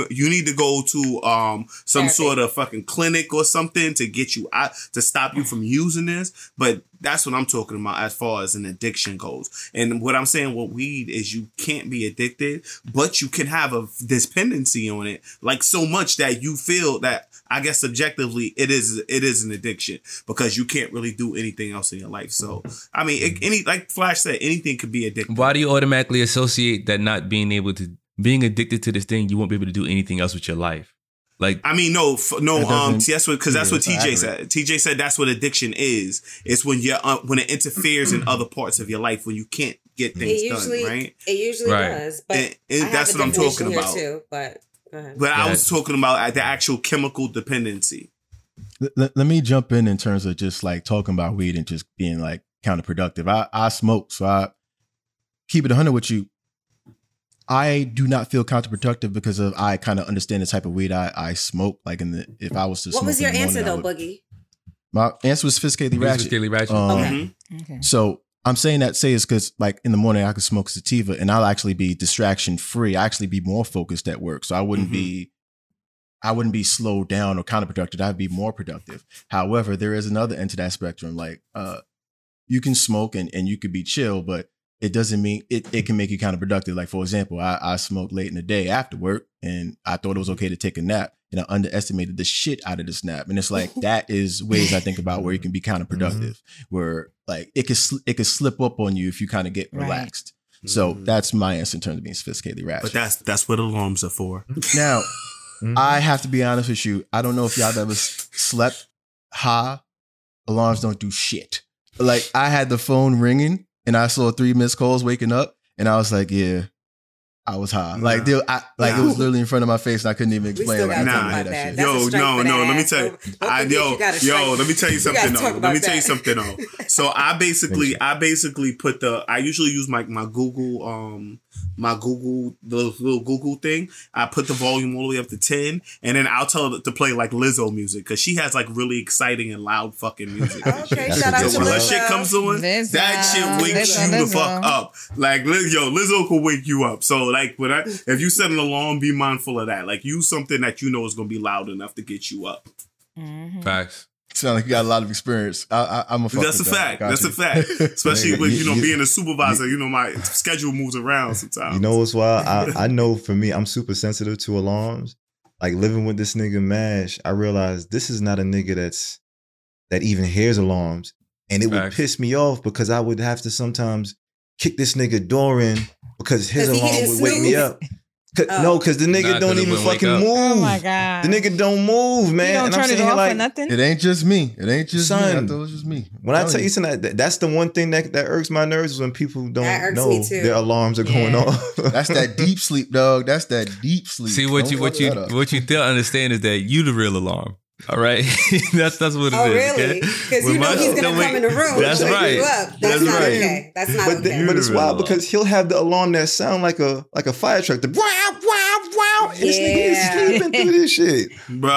to you need to go to um some Therapy. sort of fucking clinic or something to get you out to stop you from using this. But that's what I'm talking about as far as an addiction goes. And what I'm saying with weed is you can't be addicted, but you can have a dependency on it, like so much that you feel that I guess subjectively it is it is an addiction because you can't really do anything else in your life. So I mean, it, any like Flash said, anything could be addictive. Why do you automatically associate that not being able to being addicted to this thing, you won't be able to do anything else with your life? Like I mean, no, f- no. That Um, doesn't- that's what because that's what it's not TJ said. TJ said that's what addiction is. It's when you uh, when it interferes in other parts of your life when you can't get things It usually done, right? it usually Right. does, but And- and that's what I'm talking here about. too. But go ahead. But I Yeah. was talking about the actual chemical dependency. let, let me jump in in terms of just like talking about weed and just being like counterproductive. I I smoke, so I keep it hundred with you. I do not feel counterproductive because of I kind of understand the type of weed I, I smoke. Like in the if I was to smoke. what smoke was your the morning, answer though, would- Boogie? My answer was sophisticatedly This ratchet. Daily Ratchet. Um, Okay. Okay. So I'm saying that say is because like in the morning I could smoke sativa and I'll actually be distraction free. I actually be more focused at work. So I wouldn't Mhm. be I wouldn't be slowed down or counterproductive. I'd be more productive. However, there is another end to that spectrum. Like uh you can smoke and, and you could be chill, but it doesn't mean it, it can make you counterproductive. Like for example, I, I smoked late in the day after work and I thought it was okay to take a nap and I underestimated the shit out of the snap. And it's like that is ways I think about where you can be counterproductive, where like it could sl- it could slip up on you if you kind of get Right. relaxed. So Mhm. that's my answer in terms of being sophisticatedly ratchet. But that's that's what alarms are for. now Mhm. I have to be honest with you. I don't know if y'all have ever slept high. Alarms don't do shit. like I had the phone ringing and I saw three missed calls waking up, and I was like, yeah. I was high, like Nah. they, I, like it was literally in front of my face, and I couldn't even explain. still like, I Nah, couldn't about hear that. shit. Yo, no, no. that Let me tell you. Don't- don't I, yo, you yo. Let me tell you You something. gotta though. Let about me tell you something. though. So I basically, I basically put the. I usually use my my Google, um, my Google the little Google thing. I put the volume all the way up to ten, and then I'll tell it to play like Lizzo music because she has like really exciting and loud fucking music. Okay, shit. shout out That's So to when that shit comes on, Lizzo, that shit wakes Lizzo, you the fuck up. Like, Liz- yo, Lizzo could wake you up. So, like, when I, if you set an alarm, be mindful of that. Like, use something that you know is gonna be loud enough to get you up. Mhm. Facts. Sound like you got a lot of experience. I, I, I'm a. fuck That's a with that. fact. That's you. a fact. Especially with you- you know you- being a supervisor. You know my schedule moves around sometimes. You know what's wild? I, I know for me, I'm super sensitive to alarms. Like living with this nigga Mash, I realized this is not a nigga that's that even hears alarms. And it would piss me off because I would have to sometimes kick this nigga door in because his alarm would wake me snooze. up. 'Cause- Oh. No, because the nigga Nah, 'cause don't even fucking move. Oh my god! The nigga don't move, man. you don't and I'm turn it off like, or nothing. It ain't just me. It ain't just me. I Son, thought it was just me. When I tell you something, that, that's the one thing that, that irks my nerves is when people don't irks know me too. their alarms are going off. that's that deep sleep, dog. That's that deep sleep. See what Don't you what you up. what you don't understand is that you the real alarm. All right, that's that's what it oh, is. Oh, really? okay? Because When you know he's gonna wait. come in the room. That's and wake right. You up. That's, That's not right. okay. That's not but, okay. then, but it's Beautiful. wild because he'll have the alarm that sound like a like a fire truck. The wow wow wow. And This nigga is sleeping through this shit. bro.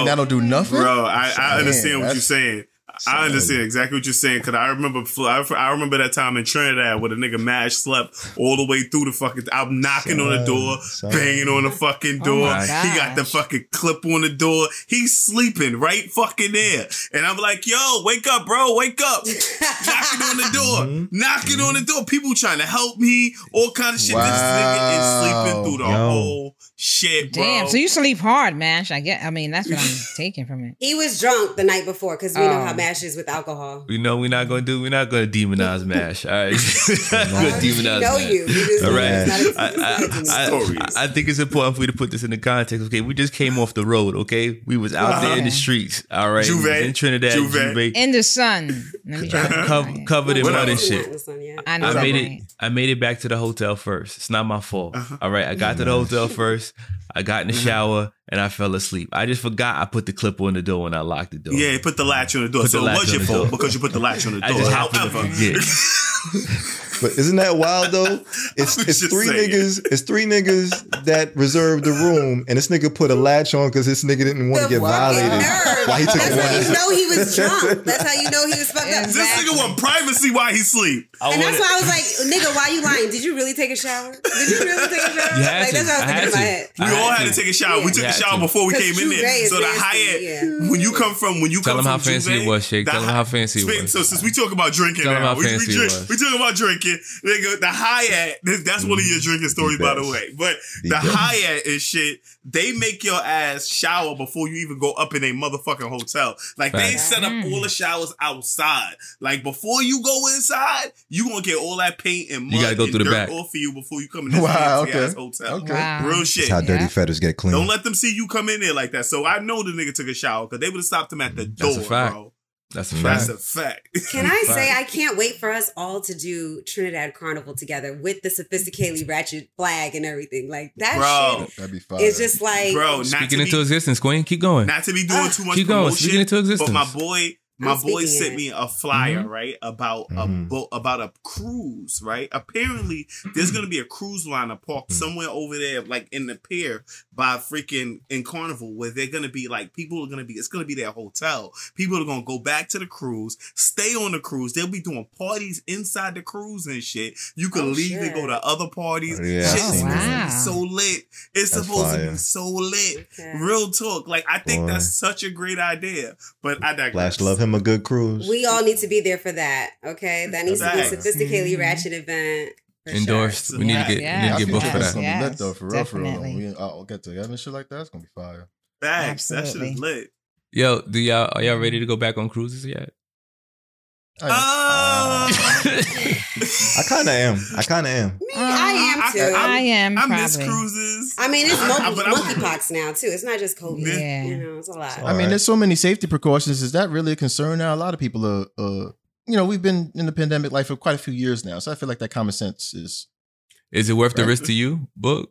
And that'll do nothing. Bro, I, I Man, understand what you're that's- saying. I understand exactly what you're saying because I remember I I remember that time in Trinidad where the nigga Mash slept all the way through the fucking. I'm knocking on the door, son. banging on the fucking Oh door. my he got the fucking clip on the door. He's sleeping right fucking there, and I'm like, "Yo, wake up, bro, wake up!" knocking on the door, Mhm. knocking on the door. People trying to help me, all kind of shit. This nigga is sleeping through the Yo. whole shit, bro. Damn. So you sleep hard, Mash. I get. I mean, that's what I'm taking from it. He was drunk the night before because we know how Mash is with alcohol. We know we're not gonna do. We're not gonna demonize Mash. All right, we're gonna demonize know Mash. you. You just All know right. it's not I, a- it's not a I, demon. I, I think it's important for you to put this in the context. Okay, we just came off the road. Okay, we was out there in the streets. All right, J'ouvert. in Trinidad, J'ouvert. J'ouvert, In the sun. Let me try. co- covered in mud and shit. Not in the sun yet. I made it. I made it back to the hotel first. It's not my fault. Uh-huh. All right, I got to the hotel first. I got in the mm-hmm. shower and I fell asleep. I just forgot I put the clip on the door when I locked the door. Yeah, put the latch on the door. Put so it was your fault because you put the latch on the I door. just happened to However. But isn't that wild though? It's it's three saying. niggas. It's three niggas that reserved the room, and this nigga put a latch on because this nigga didn't want to get fucking violated. nerve. Why he took That's a how you know he was drunk. That's how you know he was fucked up. this nigga want privacy while he sleep. I And that's wanted- why I was like, nigga, why you lying? Did you really take a shower? Did you really take a shower? You had like, to. that's what I was I thinking in had my head. We all had had to to. take a shower. We took a shower to. before we came in J'ouvert there. is So the Hyatt, yeah. when you come from, when you Tell come him from how fancy J'ouvert, it was, Shake. the Tell him how fancy it was. So since we talk about drinking Tell him now, how we, we, fancy it was. we talking about drinking. Nigga, the Hyatt, that's one of your mm, drinking stories, by the way. But The the best. Hyatt and shit, they make your ass shower before you even go up in a motherfucking hotel. Like they Facts. set up all the mm. showers outside. Like before you go inside, you gonna get all that paint and mud You gotta go and through the dirt back. off of you before you come in this Wow, okay. ass hotel. Okay. Wow. Real shit. That's how dirty Yeah. fetters get clean. Don't let them see you come in there like that. So I know the nigga took a shower because they would have stopped him at the door, That's a fact. bro. That's a fact. That's fact. a fact. Can I say I can't wait for us all to do Trinidad Carnival together with the sophisticatedly ratchet flag and everything. Like that Bro. shit That'd be fine. It's just like bro, not to, Speaking be, into existence, Queen. Keep going. not to be doing Ah, too much Keep going. promotion, Speaking into existence. but my boy, my boy sent me a flyer, Mm-hmm. right, about a Mhm. boat, about a cruise, right. Apparently, there's gonna be a cruise liner parked Mm. somewhere over there, like in the pier by freaking in Carnival, where they're gonna be like people are gonna be. It's gonna be their hotel. People are gonna go back to the cruise, stay on the cruise. They'll be doing parties inside the cruise and shit. You can Oh, leave and go to other parties. Oh, yeah, shit I've Oh, supposed to wow. be so lit. It's That's supposed to be so lit. Okay. Real talk. Like I think Boy. that's such a great idea. But I digress. Flash love him a good cruise. we all need to be there for that. Okay, that needs to be a Facts. sophisticatedly Mhm. ratchet event. for sure. Endorsed. We need to get. yeah, we need I to get think booked yes, for that. gonna yeah. be lit though, for real, for real. We, I'll get together and shit like that. It's gonna be fire. Facts. That shit is Absolutely. lit. Yo, do y'all are y'all ready to go back on cruises yet? I- Uh, I kind of am. I kind of am. Me, I am I- too. I- I am I probably. miss cruises. I mean, it's monkey, but monkeypox now too. It's not just COVID. Yeah. You know, it's a lot. I mean, Alright. there's so many safety precautions. Is that really a concern now? A lot of people are uh, you know, we've been in the pandemic life for quite a few years now, so I feel like that common sense is. Is it worth the risk to you? Book.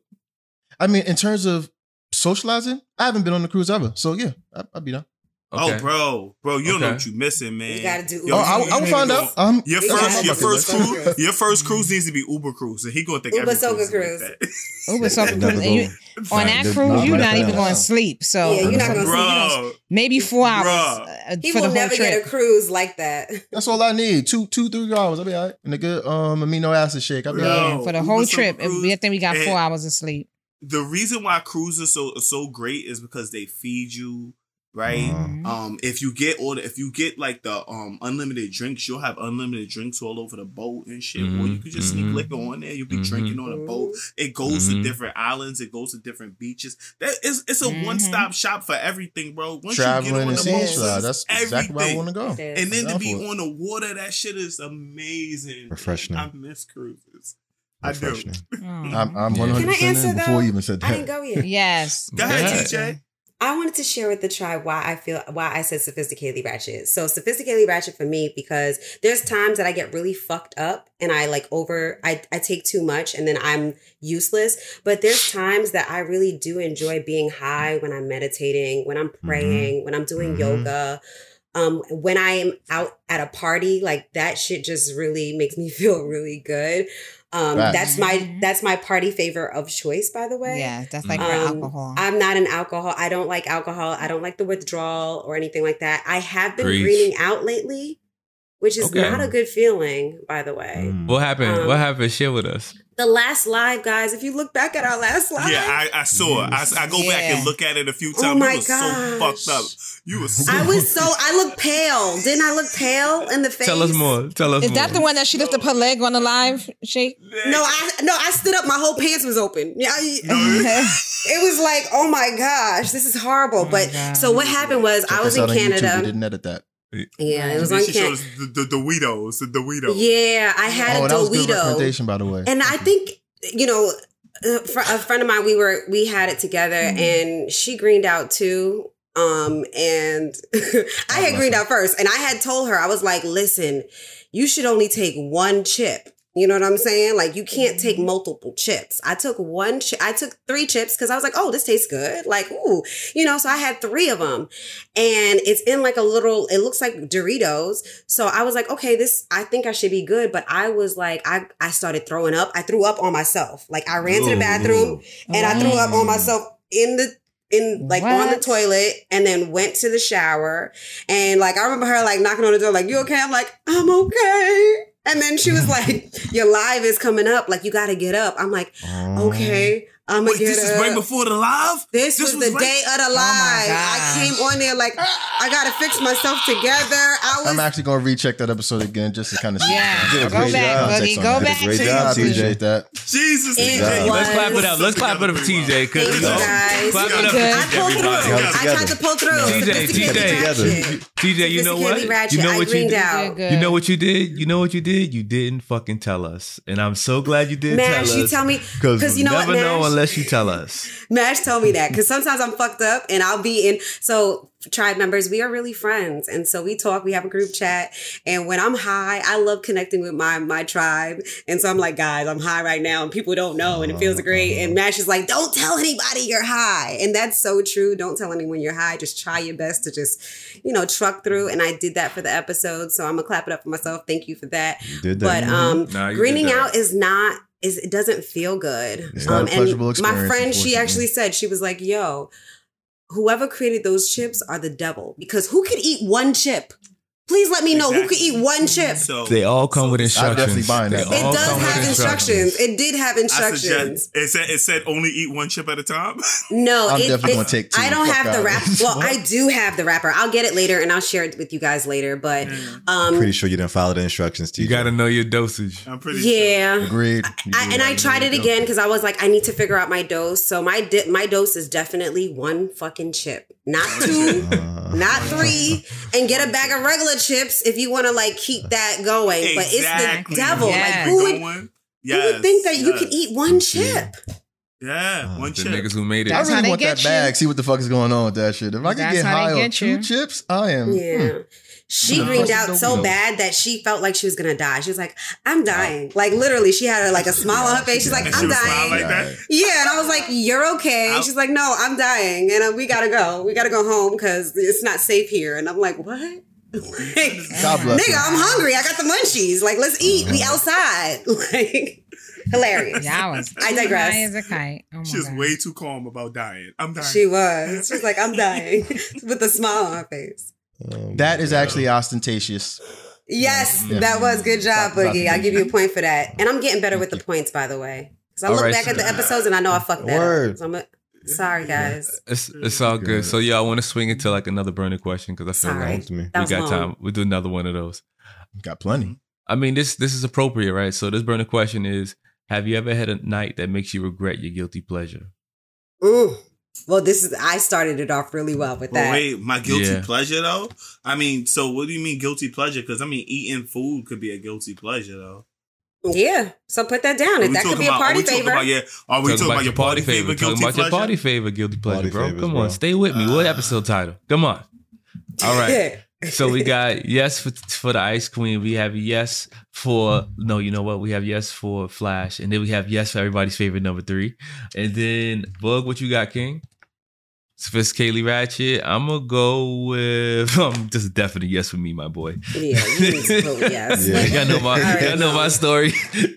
I mean, in terms of socializing, I haven't been on a cruise ever, so yeah, I, I'd be down. Okay. Oh, bro, bro, you don't know what you missing, man. You gotta do Yo, oh, I, you I will find out. go- Um, Your first, your first cruise, cruise. your first cruise needs to be Uber cruise, and he gonna think Uber every Soca cruise. is cruise. Like. Uber Soca cruise, you, on that cruise, not you're not even going to sleep. So Yeah, you're not gonna sleep. Maybe four hours Bruh. uh, He for will whole never get a cruise like that. That's all I need. Two, two, three hours. I'll be all right. And a good um amino acid shake. I'll be all right. Yeah, for the Uber whole Soca trip, cruise we I think we got four hours of sleep. the reason why cruises so so great is because they feed you right. Mhm. Um, if you get order, if you get like the um unlimited drinks, you'll have unlimited drinks all over the boat and shit. Or you Mhm, could just sneak mhm. liquor on there. You'll be drinking on a boat. It goes to Mhm. different islands. It goes to different beaches. That is it's a one stop shop for everything, bro. Once you Traveling get on and the seeing boat, slide. That's exactly where I everything. want to go. And then to be it. on the water, that shit is amazing. Refreshing. I miss cruises. I do. Refreshing. Oh. I'm, I'm Yeah. 100 Can I percent answer in before you even said that. I didn't go yet. Yes. Go ahead, Yeah. TJ. I wanted to share with the tribe why I feel why I said sophisticatedly ratchet. So sophisticatedly ratchet for me because there's times that I get really fucked up and I like over I, I take too much and then I'm useless. But there's times that I really do enjoy being high when I'm meditating, when I'm praying, when I'm doing Mhm. yoga. Um, when I am out at a party, like that shit just really makes me feel really good. Um, Facts. that's my Mhm. that's my party favor of choice, by the way. Yeah, that's like for Um, alcohol. I'm not an alcohol. I don't like alcohol. I don't like the withdrawal or anything like that. I have been Preach. greening out lately, which is Okay. not a good feeling, by the way. Mm. What happened? Um, what happened? Share with us. The last live, guys, if you look back at our last live, Yeah, I, I saw it. I, I go back and look at it a few times. Oh times. my you was so fucked up. You was so I was so I look pale. Didn't I look pale in the face? Tell us more. Tell us Is more. that the one that she lifted her leg on the live shake? No, I no, I stood up. My whole pants was open. Yeah, I- it was like, oh my gosh, this is horrible. Oh but God. so what happened was Check I was in on YouTube. We Canada. didn't edit that. Yeah, it was Then on she Canada. shows the, the, the Weedos, the, the Weedos. Yeah, I had oh, a that was good Dorito. recommendation, by the way. And I think, you know, a a friend of mine, we were, we had it together Mm-hmm. and she greened out too. Um, and I had greened out first and I had told her, I was like, listen, you should only take one chip. You know what I'm saying? Like you can't take Mm-hmm. multiple chips. I took one chip. I took three chips because I was like, oh, this tastes good. Like, ooh, you know, so I had three of them and it's in like a little, it looks like Doritos. So I was like, okay, this, I think I should be good. But I was like, I, I started throwing up. I threw up on myself. Like I ran to the bathroom and I threw up on myself in the, in like on the toilet and then went to the shower. And like, I remember her like knocking on the door, like, you okay? I'm like, I'm okay. And then she was like, your live is coming up. Like, you got to get up. I'm like, Oh. okay, I'm Wait, this is right before the live? This, This was, was the right- day of the Oh. I came on there like ah. I gotta fix myself together. I was I'm actually going to recheck that episode again just to kind of see. Yeah, go back, job. Boogie, go back. Great to job, I TJ. appreciate that. Jesus, It TJ. Let's clap it up. Let's clap it up for TJ. Thank you you, guys. clap it up Good. I pulled through. I tried to pull through. TJ, TJ. TJ, you know what? You know what you did? You know what you did? You know what you did? You didn't fucking tell us. And I'm so glad you did Mash, tell you tell me Because because you know what, Mash? Unless you tell us. Mash told me that because sometimes I'm fucked up and I'll be in. So tribe members, we are really friends, and so we talk. We have a group chat, and when I'm high, I love connecting with my my tribe. And so I'm like, guys, I'm high right now, and people don't know, and it feels great. And Mash is like, don't tell anybody you're high, and that's so true. Don't tell anyone you're high. Just try your best to just, you know, truck through. And I did that for the episode, so I'm gonna clap it up for myself. Thank you for that. Did But um, you greening out is not is it doesn't feel good. It's not a Um, pleasurable and my friend, she actually said she was like, "Yo, whoever created those chips are the devil because who could eat one chip? Please let me know who could eat one chip." So They all come with instructions. I'm instructions. definitely buying They that. It does have instructions. It did have instructions. suggest it said it said only eat one chip at a time. No, I'm it, definitely it- gonna take two. I don't Fuck have the out. wrap. Well, I do have the wrapper. I'll get it later and I'll share it with you guys later. But um, I'm Pretty sure you didn't follow the instructions, TJ. You got to know your dosage. I'm pretty sure. yeah. Agreed. I, do and I tried it again because I was like, I need to figure out my dose. So my di- my dose is definitely one fucking chip, not two, Uh, not three, and get a bag of regular chips if you want to like keep that going. But it's the devil. Yeah. Like who would, going? who would think that you could eat one chip? Yeah, Uh, one The chip. niggas who made it. I That's how really want that get you. bag. See what the fuck is going on with that shit. If I could That's get how they high on two you. chips, I am. Yeah. She Yeah. greened out so dope. bad that she felt like she was gonna die. She was like, "I'm dying." Like literally, she had a, like a smile on her face. She's like, "I'm was smiling dying." like that. Yeah, and I was like, "You're okay." Ow. She's like, "No, I'm dying, and uh, we gotta go. We gotta go home because it's not safe here." And I'm like, "What?" Like, God bless nigga, her. I'm hungry. I got the munchies. Like, let's eat. We outside. Like, hilarious. Yeah, I was. I digress. High as a kite. Oh my She's God. way too calm about dying. I'm dying. She was. She's like, "I'm dying," with a smile on her face. Um, That is actually ostentatious. Yes, Yeah. that was good job, Stop- stop Boogie. I it. give you a point for that. And I'm getting better with the points, by the way. Because I All look right, back so- at the episodes and I know I fucked that Word. up. So I'm a, sorry, guys. It's mm. it's all good. So yeah, I want to swing into like another burning question because I feel Sorry. like to me. That we got long. time. We'll do another one of those. Got plenty. I mean, this this is appropriate, right? So this burning question is: Have you ever had a night that makes you regret your guilty pleasure? Ooh. Well, this is I started it off really well with Well, that. wait, my guilty Yeah. pleasure though. I mean, so what do you mean guilty pleasure? Because I mean, eating food could be a guilty pleasure though. Yeah. So put that down. Are that could be a about- are party we favor. About, yeah, are we talking, about, your party favor, Talking guilty about your party favor, guilty pleasure, Party bro. favors, Come bro. on, stay with me. what Uh, episode title? Come on. All right. so we got yes for, for the Ice Queen. We have yes for no. You know what? We have yes for Flash, and then we have yes for everybody's favorite number three. And then Bug, what you got, King? Sophisticatedly Ratchet. I'm gonna go with um, just a definite yes for me, my boy. yeah, you need to vote yes. Yeah. y'all know my All right, y'all know no. my story.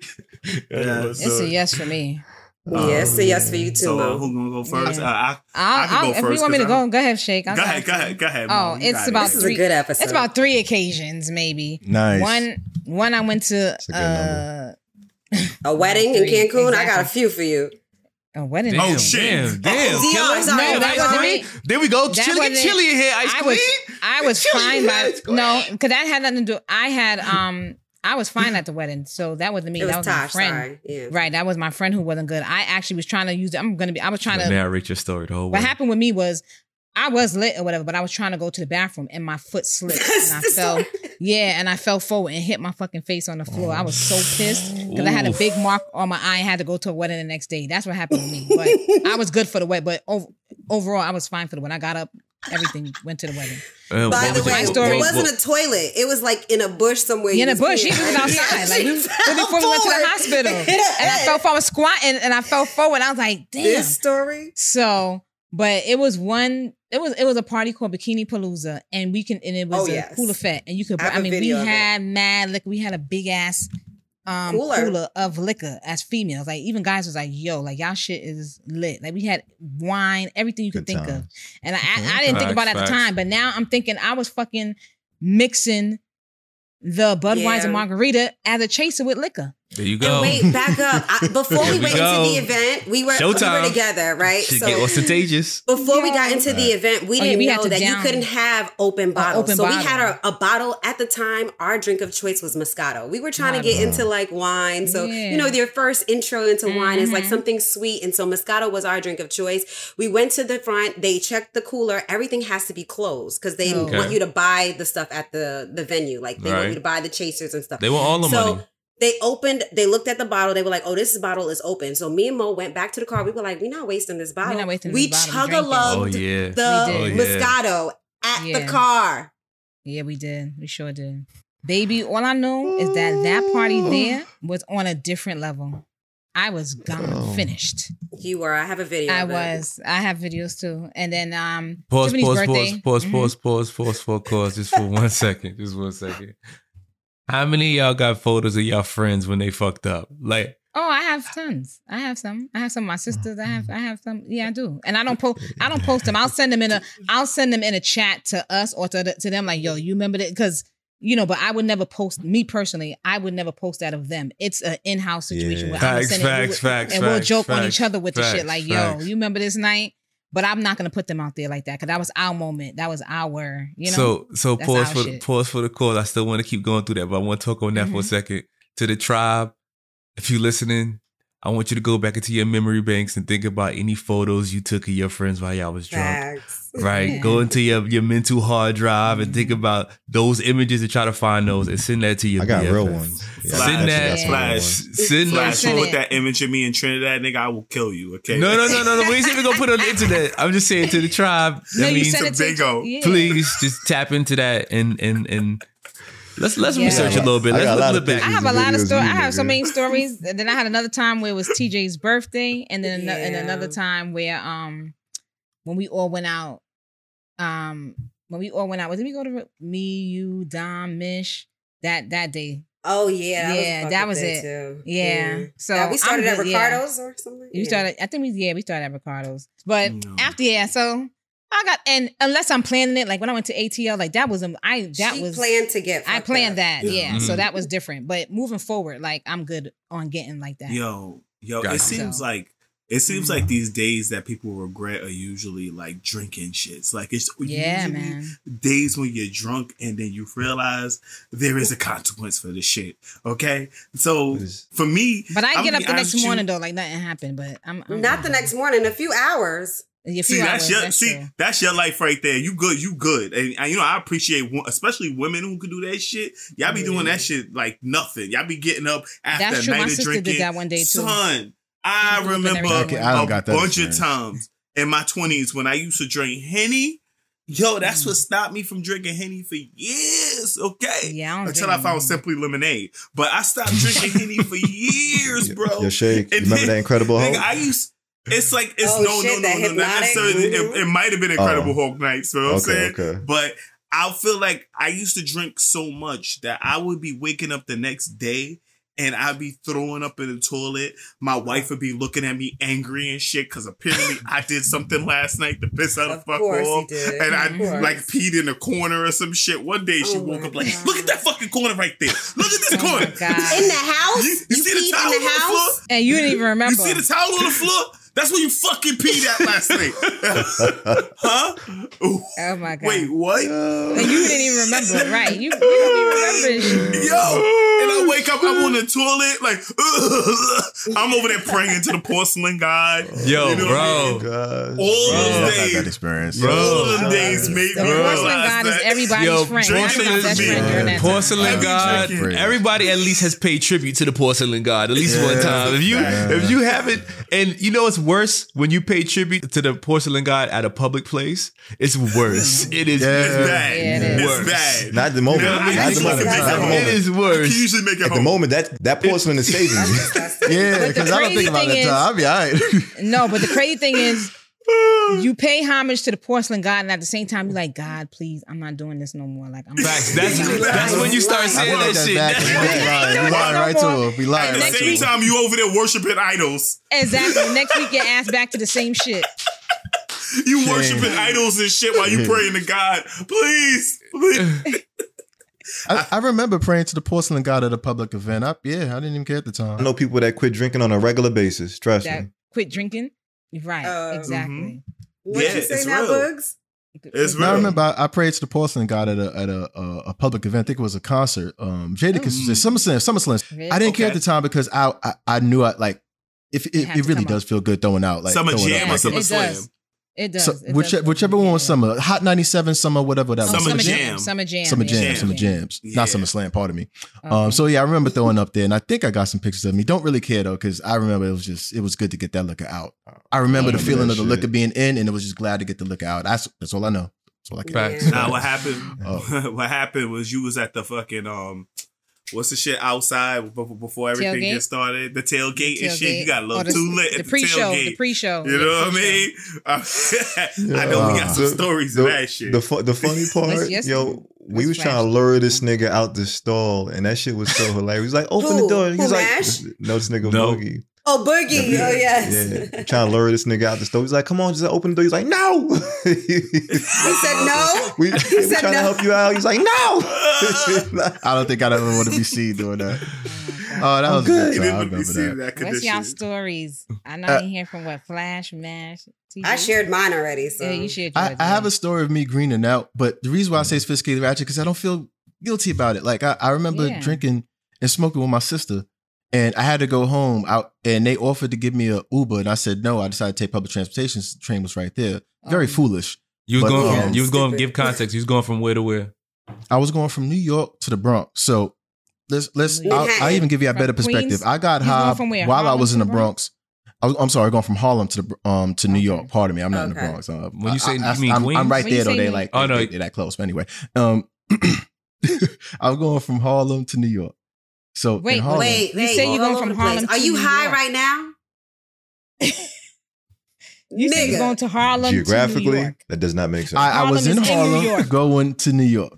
Yeah. It's a yes for me. Yes, a yes for you too, So Mo. who gonna go first? Yeah. Uh, I, I'll, I can I'll, go if first you want me to 'cause I'm- go, go ahead, Shake. I'll go go ahead, go ahead, go ahead. Oh, Mom. You it's got it. about This is three. a good episode. It's about three occasions, maybe. Nice. One, one I went to a uh, a wedding in Three, Cancun. I got a few for you. A wedding. Oh, Damn, shit. Damn, damn. Oh, killer. sorry, No, that wasn't me. There we go. That Chili, wasn't- chili in here, Ice I Queen. was I was Chili fine in by here, Ice Queen. no, because that had nothing to do. I had um I was fine at the wedding, so that wasn't me. It that was my Tosh. friend. Sorry. Yeah. Right, that was my friend who wasn't good. I actually was trying to use it. I'm gonna be. I was trying to. narrate your story the whole way. What happened with me was I was lit or whatever, but I was trying to go to the bathroom and my foot slipped and I the fell. Story. Yeah, and I fell forward and hit my fucking face on the floor. I was so pissed because I had a big mark on my eye. and had to go to a wedding the next day. That's what happened to me. But I was good for the wedding. But ov- overall, I was fine for the wedding. I got up, everything went to the wedding. Uh, By the way, story- it wasn't a toilet. It was like in a bush somewhere. in a bush. He peeing. was outside. Like we, we- before we went to the hospital. And I head. fell forward squatting and I fell forward. I was like, damn. This story. So, but it was one. It was it was a party called Bikini Palooza, and we can and it was Oh, a yes. cooler fat, and you could. I have I a mean, we video of it. had mad liquor. We had a big ass um Cooler. cooler. of liquor as females. Like even guys was like, "Yo, like y'all shit is lit." Like we had wine, everything you could Good think of, and I, I, I didn't think about it at Facts, the time, but now I'm thinking I was fucking mixing the Budweiser Yeah. margarita as a chaser with liquor. There you And go. wait, back up. I, before we we went go. into the event, we were, we were together, right? Should get ostentatious. Before we got into the event, we Oh, didn't we know to that you couldn't have open bottles. open so we had a, a bottle at the time. Our drink of choice was Moscato. We were trying to get into like wine. So, Yeah. you know, your first intro into wine is like Mhm. something sweet. And so Moscato was our drink of choice. We went to the front, they checked the cooler. Everything has to be closed because they Okay. want you to buy the stuff at the, the venue. Like they want you to buy the chasers and stuff. They want all the So, money. They opened, they looked at the bottle. They were like, oh, this bottle is open. So me and Mo went back to the car. We were like, we're not wasting this bottle. not wasting we this bottle. a Drink. Oh yeah. the We did. Moscato at the car. Yeah, we did. We sure did. Baby, all I know is that that party there was on a different level. I was gone, Oh. finished. You were. I have a video. I of was. I have videos too. And then um Pause, Tiffany's pause, birthday. pause, pause, Mhm. pause, pause, pause, pause, pause, just for one second. Just one second. How many of y'all got photos of y'all friends when they fucked up? Like, Oh, I have tons. I have some. I have some of my sisters. I have I have some. Yeah, I do. And I don't post I don't post them. I'll send them in a I'll send them in a chat to us or to the, to them like, yo, you remember that? Because you know, but I would never post me personally. I would never post that of them. It's an in-house situation Yeah. where I'm Facts, sending facts, facts, and we'll joke on each other with the shit like, yo, you remember this night? But I'm not gonna put them out there like that because that was our moment. That was our, you know. so, so pause for the, shit. pause for the call. I still want to keep going through that, but I want to talk on that for a Mhm. second. To the tribe, if you're listening, I want you to go back into your memory banks and think about any photos you took of your friends while y'all was drunk. Facts. Right. Yeah. Go into your, your mental hard drive and think about those images and try to find those and send that to your I got BFF. real ones. Yeah, Send actually that got some Flash. Send Flash those. Send with that image of me in Trinidad, nigga, I will kill you. Okay. No, no, no, no, no. We ain't even gonna put it on the internet. I'm just saying to the tribe. No, I you mean, send it to bingo. yeah. please just tap into that and and and let's let's Yeah. research a little bit. I Let's look, lot look of back. I have a lot of stories. I have so many stories. And then I had another time where it was TJ's birthday, and then ano- and another time where um when we all went out, um when we all went out, did we go to me, you, Dom, Mish that that day? Oh yeah, that Yeah, was, that was it. Too. Yeah. So Now, we I'm started at good, yeah. Ricardo's or something. We Yeah. started. I think we yeah we started at Ricardo's, but No. after yeah, so I got and unless I'm planning it, like when I went to ATL, like that was a I that she was planned to get. I planned up. that, Yeah. yeah. So Mhm. that was different. But moving forward, like I'm good on getting like that. Yo, yo, Gotcha. it seems So- like it seems Mhm. like these days that people regret are usually like drinking shits. Like it's Yeah, man. days when you're drunk and then you realize there is a consequence for this shit. Okay, so for me, But I I'm get up the next with you, morning though, like nothing happened. But I'm, I'm Not the next morning, a few hours. Yeah, See, few that's hours, your that's see, true. that's your life right there. You good, you good, and, and, you know I appreciate, wo- especially women who can do that shit. Y'all be doing that shit like nothing. Y'all be getting up after That's a true. night My of sister drinking. did that one day, too. Son, I She grew up in remember everything. I don't a got that bunch of times in my twenties when I used to drink henny. Yo, that's Mm. what stopped me from drinking henny for years. Okay, Yeah, I until I found simply lemonade. But I stopped drinking henny for years, bro. Your shake. And Remember then- that Incredible Nigga, Hulk? I used. It's like it's Oh, no, shit, no, that no, no, not necessarily. It, Mhm. it might have been Incredible Oh. Hulk nights. You know what I'm saying? okay. But I feel like I used to drink so much that I would be waking up the next day and I'd be throwing up in the toilet. My wife would be looking at me angry and shit because apparently I did something last night to piss out the Of fuck course off. And I course. like peed in a corner or some shit. One day she Oh woke my up like, God. look at that fucking corner right there. Look at this Oh corner. In the house? You, you see peed the towel in on the the house? floor? And you didn't even remember. You see the towel on the floor? That's where you fucking peed at last night. huh? oh my god. Wait, what? And you didn't even remember, right? You, you don't even remember. Yo, and I wake up, I'm on the toilet, like, I'm over there praying to the porcelain god. Yo, You know what I mean? bro. God. All Yeah, those I've had that days, experience. Bro. all of them Bro. days made The me Bro. porcelain realize god is everybody's Yo, friend. I think porcelain my best is friend during that Porcelain Heavy God. Everybody at least has paid tribute to the porcelain God at least Yeah. one time. If you Yeah. if you haven't, and you know what's worse when you pay tribute to the porcelain God at a public place, it's worse. It is Yeah. It's bad. Yeah, it is. It's worse. bad. Not the moment. You know, Not the moment. make Not the it home. It moment. is I can worse. usually make it At the moment, that that porcelain is saving you. Yeah, because I don't think about thing that is- time. I'll be all right. No, but the crazy thing is, you pay homage to the porcelain god, and at the same time, you're like, God, please, I'm not doing this no more. Like, I'm Facts. That's You that's when you start I I saying feel like that shit. back. We lying. We lying right to him. We At lying the to same him. time, you over there worshiping idols. exactly. Next week, get asked back to the same shit. You Yeah. worshiping idols and shit while you praying to God. Please, please. I, I remember praying to the porcelain god at a public event. I, yeah, I didn't even care at the time. I know people that quit drinking on a regular basis. Trust That me. quit drinking. Right. Uh, exactly. What Yeah, you say it's now, real. Bugs? It's No, I remember I, I prayed to the porcelain god at a at a, a, a public event. I think it was a concert. Um, Jadakiss was there. SummerSlam. SummerSlam. Really? I didn't care at the time because I I, I knew I like if it, had it really come does feel good throwing out like Summer throwing Jam up or like Summer it. it Slam? Does. It does. So, It does whichever, feel whichever one yeah. was summer, Hot ninety seven summer, whatever that Oh, was. Summer Summer Jam. Jam. Summer Jam. Summer yeah. Summer Jams, Yeah. not Summer Slam. Pardon me. Okay. Um, so yeah, I remember throwing up there, and I think I got some pictures of me. Don't really care though, because I remember it was just it was good to get that liquor out. I remember the feeling of the shit. liquor being in, and it was just glad to get the liquor out. That's that's all I know. That's all I can Facts. Yeah. Nah, what happened? Oh. what happened was you was at the fucking um, what's the shit outside before everything Tailgate? gets started? The tailgate and shit. You got a little Oh, the- too lit The at the pre-show. tailgate. The pre-show. you know what I mean? I know we got some The- stories the, of that shit. The, fu- the funny part, yes, yo, we was trying to lure this nigga out the stall, and that shit was so hilarious. He's like, "Open the door." Who, He's like, "No, this nigga No. Boogie." Oh, Boogie. Oh, yes. yeah. Trying to lure this nigga out the store. He's like, "Come on, just open the door." He's like, "No." he said no. we, we said trying to help you out. He's like, "No." I don't think I'd ever want to be seen doing that. Oh, that I'm was good. good He. I remember that. that What's y'all stories? I know Uh, you hear from what Flash, Mash. TJ? I shared mine already. So Yeah, you shared. I, yours, I have a story of me greening out, but the reason why I say sophisticated ratchet because I don't feel guilty about it. Like I, I remember Yeah. drinking and smoking with my sister, and I had to go home out, and they offered to give me a Uber, and I said no. I decided to take public transportation. The train was right there. Very Um, foolish. You was But, going. um, from, you was going. Stupid. Give context. You was going from where to where? I was going from New York to the Bronx, so let's let's. I'll, I'll even give you a From better Queens? perspective. I got You was going high from where? while I was in the the Bronx. I was, I'm sorry, going from Harlem to the um to New York. Pardon me, I'm not in the Bronx. Uh, When you say- I, you mean I'm, I'm right When there though. They like Oh, they, no. they, they're that close. But anyway, um, I was going from Harlem to New York. So Wait, Harlem, Wait, You say you're going from the place. Harlem Are you high right now? You said you're going to Harlem to New Geographically, York. that does not make sense. I, I was in in New Harlem York. going to New York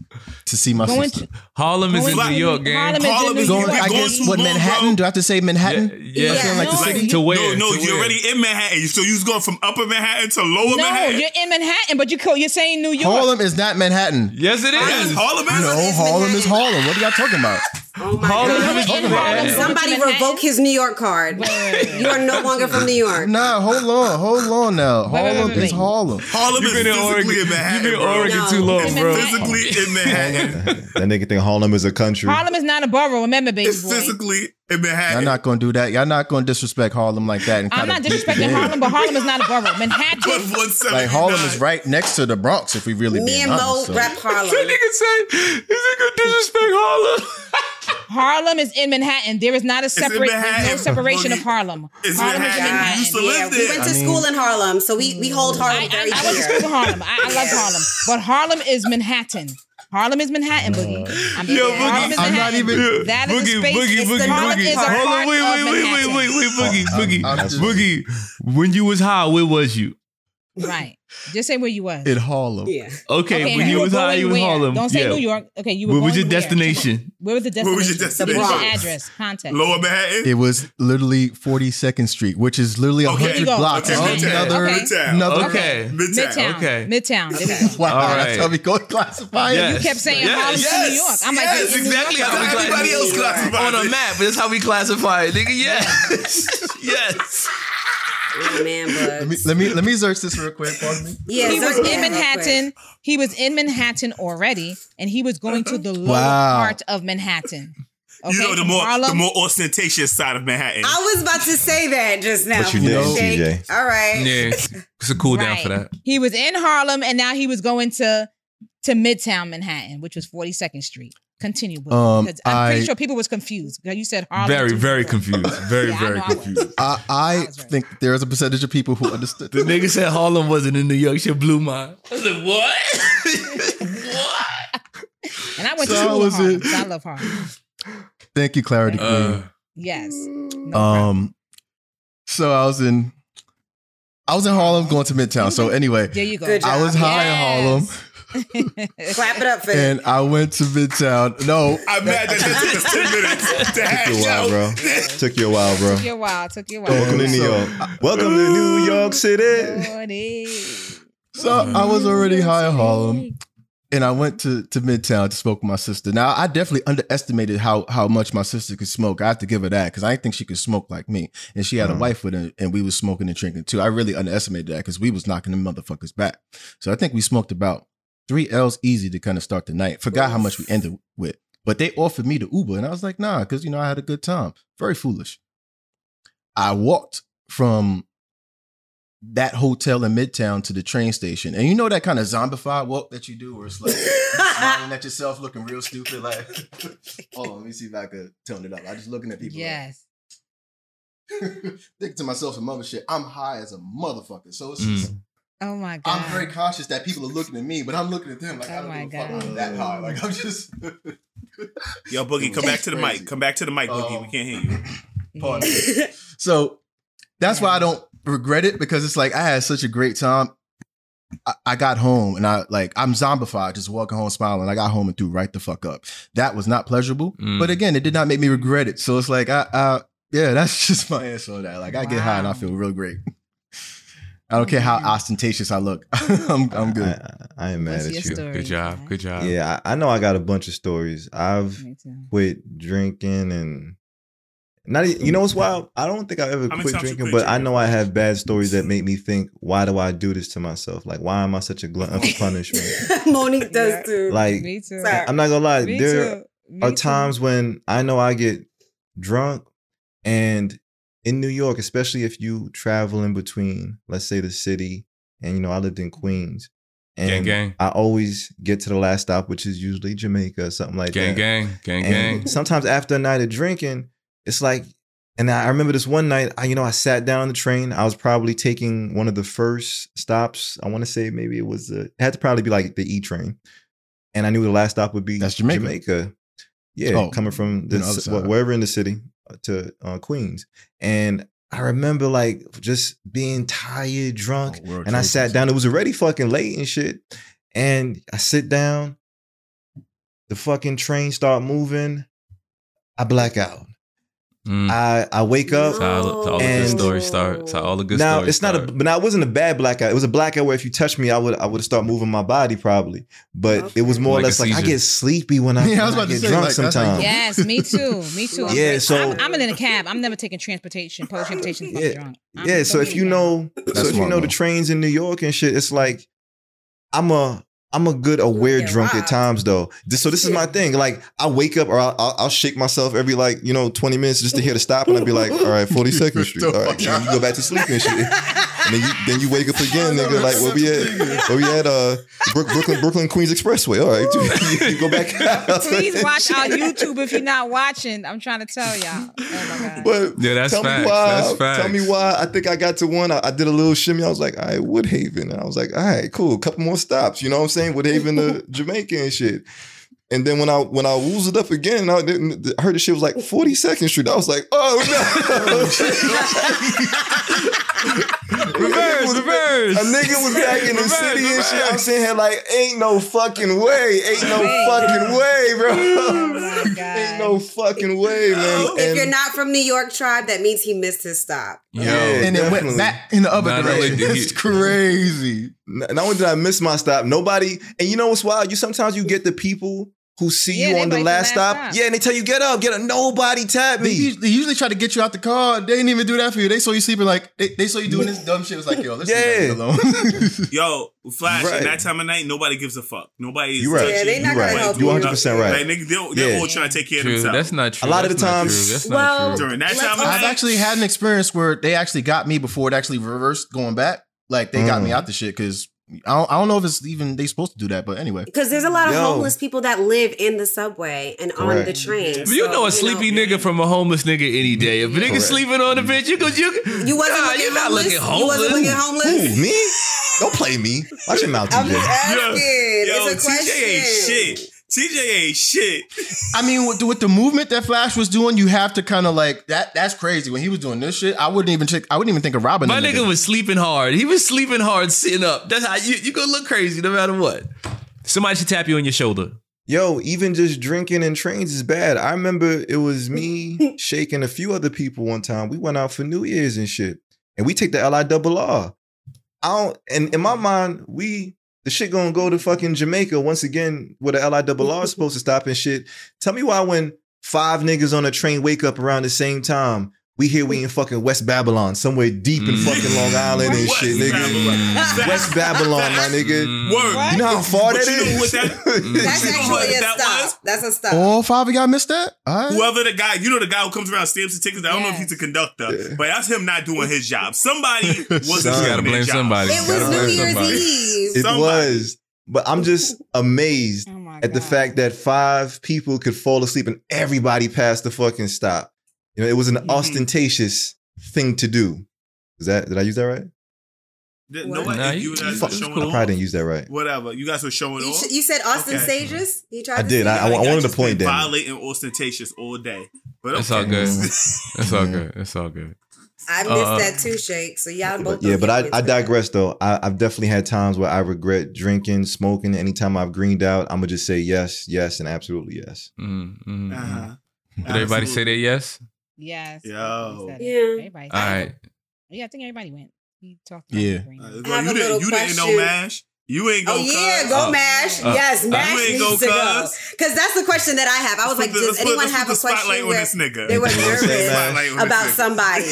to see my Going sister. to Harlem is in New York, gang. Harlem is in New is Going, York. I guess what Manhattan? bro. Do I have to say Manhattan? Yeah, Yeah, like the no. city? To where? No, no, To you're where? already in Manhattan. So you was going from upper Manhattan to lower No, Manhattan. No, you're in Manhattan, but you you're saying New York. Harlem is not Manhattan. Yes, it is. Yes, is. Harlem is. No, Harlem is Harlem. What are y'all talking about? Oh my Harlem god. is in in Harlem, Manhattan. going to Somebody Manhattan. revoke his New York card. Wait, wait, wait, wait. You are no longer from New York. Nah, hold on, hold on now. Wait, wait, Harlem wait, wait. is Harlem. Harlem You've is been in Oregon. in You've been in. Oregon No. too long, It's bro. Physically in Manhattan. that nigga think Harlem is a country. Harlem is not a borough. Remember, baby It's boy. physically in Manhattan. Y'all not gonna do that. Y'all not gonna disrespect Harlem like that. And I'm kinda not disrespecting. Harlem, but Harlem is not a borough. But Manhattan. 179. Like Harlem is right next to the Bronx. If we really Me being and Mo honest. so- rep That Harlem. nigga say, "Is it gonna disrespect Harlem?" Harlem is in Manhattan. There is not a separate. There's no separation of Harlem. It's Harlem is in Manhattan. Manhattan. Used to Yeah, live we went to I mean- school in Harlem, so we, we hold mm. Harlem I, I, very I went to school in Harlem. I, I love Harlem, but Harlem is Manhattan. Harlem is Manhattan, Boogie. I'm, Yo, Harlem Boogie, is I'm not Manhattan. even- That is Boogie, a space. Boogie, It's Boogie, the Harlem Boogie. is a Hold part on, wait, of wait, wait, wait, wait, wait, Boogie, oh, I'm- Boogie, I'm just- Boogie. When you was high, where was you? Right. Just say where you was. in Harlem. Yeah. Okay, Okay, when you were was high, going you was where? Harlem. Don't say yeah. New York. Okay, you were. Where was your where? destination? Where was the Where destination? was your What destination? was the Bronx. address? Context. Lower Manhattan. It was literally 42nd Street, which is literally Okay. hundred There blocks. Okay, of Midtown. Another, Okay. Midtown. another. Okay. Midtown. Midtown. Okay. Midtown. There we go. Wow, All that's right. how we go classify it. Yes. You kept saying Yes. Harlem to New York. I'm like, yes, you're in New exactly York. how we That's how everybody else classify classifies On a it. map, but that's how we classify it, nigga. Yes, yes. Oh, man, Let me let me let me search this real quick. Pardon me. Yeah, He was in Manhattan. He was in Manhattan already, and he was going to the lower Wow. part of Manhattan. Okay, You know the more Harlem. the more ostentatious side of Manhattan. I was about to say that just now. But you didn't, Shake. TJ. All right. Yeah, it's a cool down for that. He was in Harlem, and now he was going to to Midtown Manhattan, which was 42nd Street. Continue, Boogie, Um, because I'm pretty sure people was confused you said Harlem. Very, to very New confused. Very, Yeah, very I confused. I, I That was right. think there is a percentage of people who understood. The nigga said Harlem wasn't in New York. Shit blew my. I was like, what? what? And I went So to I school was Harlem. so I love Harlem. Thank you, Clarity Queen. Uh, Yes. No. Um, so I was in, I was in Harlem going to Midtown. So anyway, there you go. Good I was job. high in Harlem, Clap it up for and I went to Midtown. No, I'm mad that that took us 10 minutes to Took you a while, out. bro. Took you a while, bro. Took you a while. Took you a while. Welcome to New York. Welcome to New York City. City. so I was already high in Harlem, and I went to to Midtown to smoke with my sister. Now I definitely underestimated how how much my sister could smoke. I have to give her that because I didn't think she could smoke like me, and she had a Mhm. wife with her, and we was smoking and drinking too. I really underestimated that because we was knocking the motherfuckers back. So I think we smoked about three L's easy to kind of start the night. Forgot how much we ended with, but they offered me the Uber, and I was like, nah, because you know I had a good time. Very foolish. I walked from that hotel in Midtown to the train station, and you know that kind of zombified walk that you do, where it's like smiling at yourself, looking real stupid. Like, hold on, let me see if I could tone it up. I just looking at people. like- Yes. thinking to myself some other shit. I'm high as a motherfucker, so it's Mm. just. Oh my God. I'm very conscious that people are looking at me, but I'm looking at them like I Oh don't my give a fuck. God. I'm that high. Like I'm just. Yo, Boogie, come back to the Crazy. mic. Come back to the mic, Boogie. Um, we can't hear you. Pardon. So that's why I don't regret it because it's like I had such a great time. I, I got home and I like I'm zombified, just walking home smiling. I got home and threw right the fuck up. That was not pleasurable, Mm. but again, it did not make me regret it. So it's like I, I yeah, that's just my answer on that. Like I get high and I feel real great. I don't care how mm-hmm. ostentatious I look. I'm I'm good. I, I ain't mad What's at you. story? Good job. Good job. Yeah, I, I know I got a bunch of stories. I've quit drinking and not e- you know what's wild? I don't think I ever quit drinking, but I know I have bad stories that make me think, why do I do this to myself? Like why am I such a glutton for punishment? Monique does Yeah. too. Like Me too. I'm not gonna lie, Me there too. Me are too. times when I know I get drunk And in New York, especially if you travel in between, let's say the city, and you know, I lived in Queens. And gang. I always get to the last stop, which is usually Jamaica or something like Gang, that. gang, gang, And gang. sometimes after a night of drinking, it's like, and I remember this one night, I, you know, I sat down on the train. I was probably taking one of the first stops. I want to say maybe it was, uh, it had to probably be like the E train. And I knew the last stop would be That's Jamaica. Jamaica. Yeah, Oh, coming from the, the other wherever in the city to uh, Queens. And I remember like just being tired, drunk, Oh, and I sat down. It was already fucking late and shit. And I sit down. The fucking train start moving. I black out. Mm. I I wake up. That's how, that's how all the good And- stories start. That's how all the good now stories it's not a, but now it wasn't a bad blackout. It was a blackout where if you touch me, I would I would start moving my body probably. But it was more Like or less like I get sleepy when I, Yeah, I was about to get say, drunk like, sometimes. you- Yes, me too. Me too. I'm Yeah, great. so- I'm, I'm in a cab. I'm never taking transportation, public transportation. If Yeah, drunk. I'm yeah, so if you know, so if you know the trains in New York and shit, it's like I'm a I'm a good aware drunk at times though. This, so this is my thing. Like I wake up or I'll, I'll, I'll shake myself every like you know 20 minutes just to hear the stop, and I'll be like, all right, 42nd Street, all right, you go back to sleep and shit. And then you then you wake up again, nigga. Like where we at? Where we at? Uh, Brook- Brooklyn Brooklyn Queens Expressway. All right, you go back. out. Please watch our YouTube if you're not watching. I'm trying to tell y'all. Oh my god. But Yeah, that's tell facts. me why. That's facts. Tell me why. I think I got to one. I, I did a little shimmy. I was like, all right, Woodhaven. And I was like, all right, cool. A couple more stops. You know what I'm saying? Woodhaven to Jamaica and shit. And then when I when I woozed it up again, I, didn't, I heard the shit was like 42nd Street. I was like, oh no. Reverse, reverse. A nigga was back in the Reverse, city and shit. I'm reverse. saying here like, ain't no fucking way. Ain't no fucking way, bro. Oh ain't no fucking way, man. Oh. If And- you're not from New York tribe, that means he missed his stop. Yo, Yeah. and it went back in the other Not direction. did It's crazy. Not only did I miss my stop, nobody. And you know what's wild? You sometimes you get the people who see Yeah, you on the last last stop. stop. Yeah, and they tell you get up, get up. Nobody tapped They me. usually, they usually try to get you out the car. They didn't even do that for you. They saw you sleeping like they, they saw you doing this dumb shit. It was like, yo, let's Yeah. leave that alone. Yo, Flash, Right. at that time of night, nobody gives a fuck. Nobody is You right. Yeah, they not you gonna right. help You you. 100 percent right. Like, nigga, they're, they're Yeah. all trying to take care of themselves. That's not true. A lot of the not times- That's Well, not true. During that time of I've night, actually had an experience where they actually got me before it actually reversed going back. Like they got Mm. me out the shit because I don't, I don't know if it's even they supposed to do that, but anyway. Because there's a lot of Yo. homeless people that live in the subway and on the train. But you So, know a sleepy nigga from a homeless nigga any day. If a nigga Correct. sleeping on the bench, you go, you, You wasn't nah, looking you're not homeless. looking You homeless. wasn't looking homeless. Who, me? Don't play me. Watch your mouth, I'm TJ. just asking. Yo, it's a TJ question. ain't shit. TJ ain't shit. I mean, with the, with the movement that Flash was doing, you have to kind of like that. That's crazy. When he was doing this shit, I wouldn't even check. I wouldn't even think of Robin. My that nigga was sleeping hard. He was sleeping hard, sitting up. That's how you you gonna look crazy no matter what. Somebody should tap you on your shoulder. Yo, even just drinking in trains is bad. I remember it was me shaking a few other people one time. We went out for New Year's and shit. And we take the L I double R. I don't and in my mind, we the shit gonna go to fucking Jamaica once again where the L I double R is supposed to stop and shit. Tell me why when five niggas on a train wake up around the same time, we hear we in fucking West Babylon, somewhere deep in Mm. fucking Long Island and West shit, nigga. Babylon. West Babylon, my nigga. Mm. Word. You know how far But you know is? that- That's You know actually what a that stop. was? That's a stop. All five of y'all missed that. All right. Whoever the guy, you know the guy who comes around stamps the tickets. I don't know if he's a conductor, Yeah. but that's him not doing his job. Somebody wasn't Son. doing You gotta their blame job. somebody. it You was gotta New blame Year's somebody. Eve. It Somebody. was. But I'm just amazed Oh my at the God. fact that five people could fall asleep and everybody passed the fucking stop. You know, it was an Mhm. ostentatious thing to do. Is that did I use that right? Th- What? Nobody, Nah, you you- guys fuck, were showing cool. I probably didn't use that right. Whatever. You guys were showing You, off. you said Austin Okay. You tried I did. say I- that? I wanted to point been that. Violating ostentatious all day. But It's all good. It's all good. It's all good. I missed Uh, that too, Shake. So y'all both. But yeah, but I, I digress though. I, I've definitely had times where I regret drinking, smoking. Anytime I've greened out, I'm gonna just say yes, yes, and absolutely yes. Mm, mm, mm. Uh-huh. Did everybody say Absolutely. that yes? Yes. Yo. he said it. Yeah. Everybody. All right. Yeah, I think everybody went. He talked. Yeah. About Uh, it. well, you didn't. little You didn't know. Mash. You ain't go. Oh yeah, cuz. go Uh, Mash. uh, yes, Mash you needs go, to go. cuz. That's the question that I have. I was Let's like, put the- does let's put- anyone have a question where this nigga. they were You know what I'm saying, nervous man? Spotlight on this about somebody?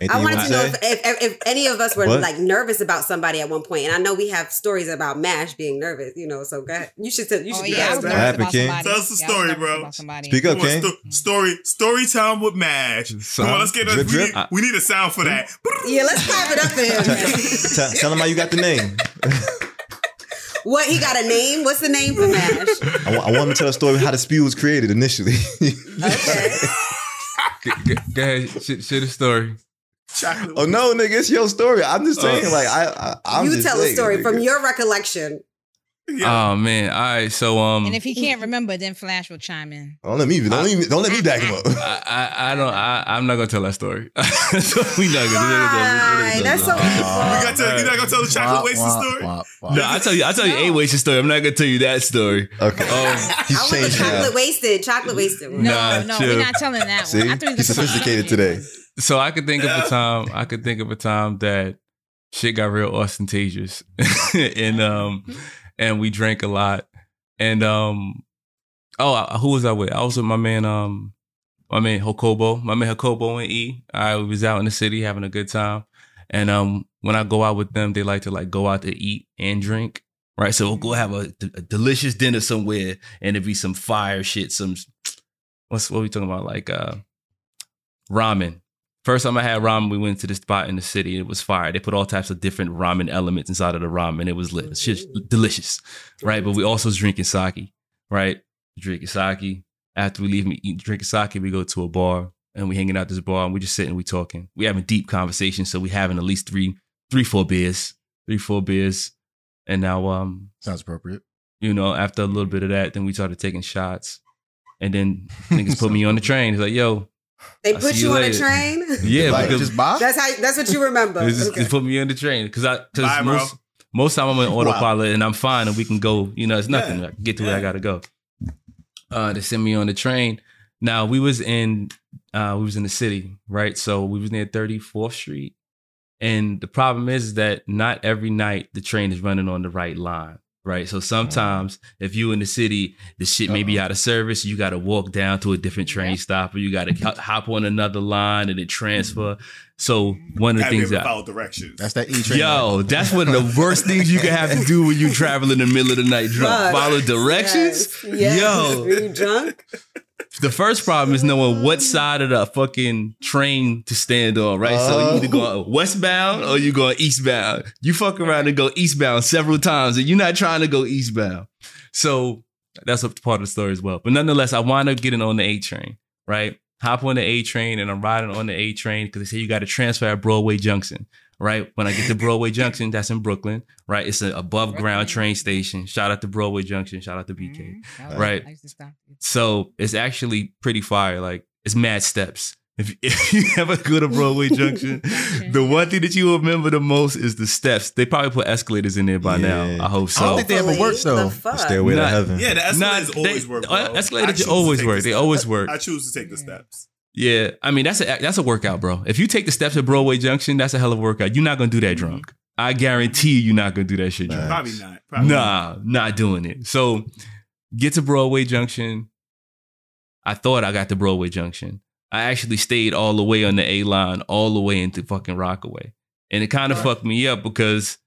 Anything I wanted wanna to know if, if, if any of us were What? like nervous about somebody at one point, and I know we have stories about Mash being nervous. You know, so go ahead. You should tell. You Oh should yeah, I yeah, was What nervous happened, King? somebody. Tell us the Yeah, story, nervous bro. about somebody. Speak up, King. sto- story story time with Mash. Son, Come on, let's get drip, we, drip. Need, we need a sound for that. Yeah, let's clap it up for him. Tell, tell him how you got the name. what he got a name? What's the name for Mash? I want, him to tell a story of how the spew was created initially. Okay. Go, go- go ahead, share, share the story. Chocolate oh no, nigga, it's your story. I'm just saying, Oh. like I, I I'm you just tell a story nigga. from your recollection. Yeah. Oh man, all right. So um, And if he can't remember, then Flash will chime in. Don't let me, don't let me, don't let me back him up. I, I, I don't. I, I'm not gonna tell that story. so we not gonna. Why? That's so you got to, you're not gonna tell the chocolate wasted story. No, I tell you. I tell you a wasted story. I'm not gonna tell you that story. Okay, Um, he's I want the changed now. chocolate wasted. Chocolate wasted. No, Nah, no, chill. we're not telling that one. I thought you he's sophisticated today. So I could think of a time. I could think of a time that shit got real ostentatious, and um, and we drank a lot, and um, oh, I- who was I with? I was with my man um, my man Hokobo, my man Hokobo and E. I was out in the city having a good time, and um, when I go out with them, they like to like go out to eat and drink. Right, so we'll go have a, a delicious dinner somewhere, and it'd be some fire shit. Some what's what we talking about? Like uh, ramen. First time I had ramen, we went to this spot in the city. It was fire. They put all types of different ramen elements inside of the ramen. It was lit. It's just delicious, right? But we also was drinking sake, right? Drinking sake. After we leave, me eat, drinking sake, we go to a bar and we hanging out this bar and we just sitting, we talking. We having deep conversations. So we having at least three, three, four beers, three, four beers. And now, um, Sounds appropriate. you know, after a little bit of that, then we started taking shots. And then niggas put me on the train. It's like, yo, They I'll put you you on a train. yeah, like, because just buy. That's how. That's what you remember. It's just, Okay. just put me on the train because I Bye, because bro. most most time I'm on Wow. autopilot and I'm fine and we can go. You know, it's nothing. Yeah. I can get to where I gotta go. Uh, they send me on the train. Now we was in uh we was in the city, right? So we was near 34th Street, and the problem is that not every night the train is running on the right line. Right. So mm-hmm. sometimes if you in the city, the shit may be uh-huh. out of service. You got to walk down to a different train stop or you got to hop on another line and then transfer. Mm-hmm. So one of the Have things that follow directions? That's that E train. Yo, that's one of the worst things you can have to do when you travel in the middle of the night drunk. Fuck. Follow directions. Yes. yes. Yo, Were you drunk? the first problem is knowing what mm. side of the fucking train to stand on, right? so you either go oh. westbound or you go eastbound. You fuck around and go eastbound several times, and you're not trying to go eastbound. So that's a part of the story as well. But nonetheless, I wind up getting on the A train, right? Hop on the A train and I'm riding on the A train because they say you got to transfer at Broadway Junction, right? When I get to Broadway Junction, that's in Brooklyn, right? It's an above ground train station. Shout out to Broadway Junction. Shout out to BK. Mhm. Right. Used to. So it's actually pretty fire. Like it's mad steps. If, if you ever go to Broadway Junction, the one thing that you remember the most is the steps. They probably put escalators in there by now. I hope so. I don't think they ever work, Hopefully. though. The fuck? Stairway to Not- heaven. yeah, the escalators they- always work. Bro. uh, escalators I always work. the They always work. I choose to take the steps. Yeah, I mean that's a that's a workout, bro. If you take the steps at Broadway Junction, that's a hell of a workout. You're not gonna do that drunk. I guarantee you, you're not gonna do that shit drunk. Probably not. Probably not. Nah, not doing it. So get to Broadway Junction. I thought I got to Broadway Junction. I actually stayed all the way on the A line, all the way into fucking Rockaway. And it kind of fucked me up because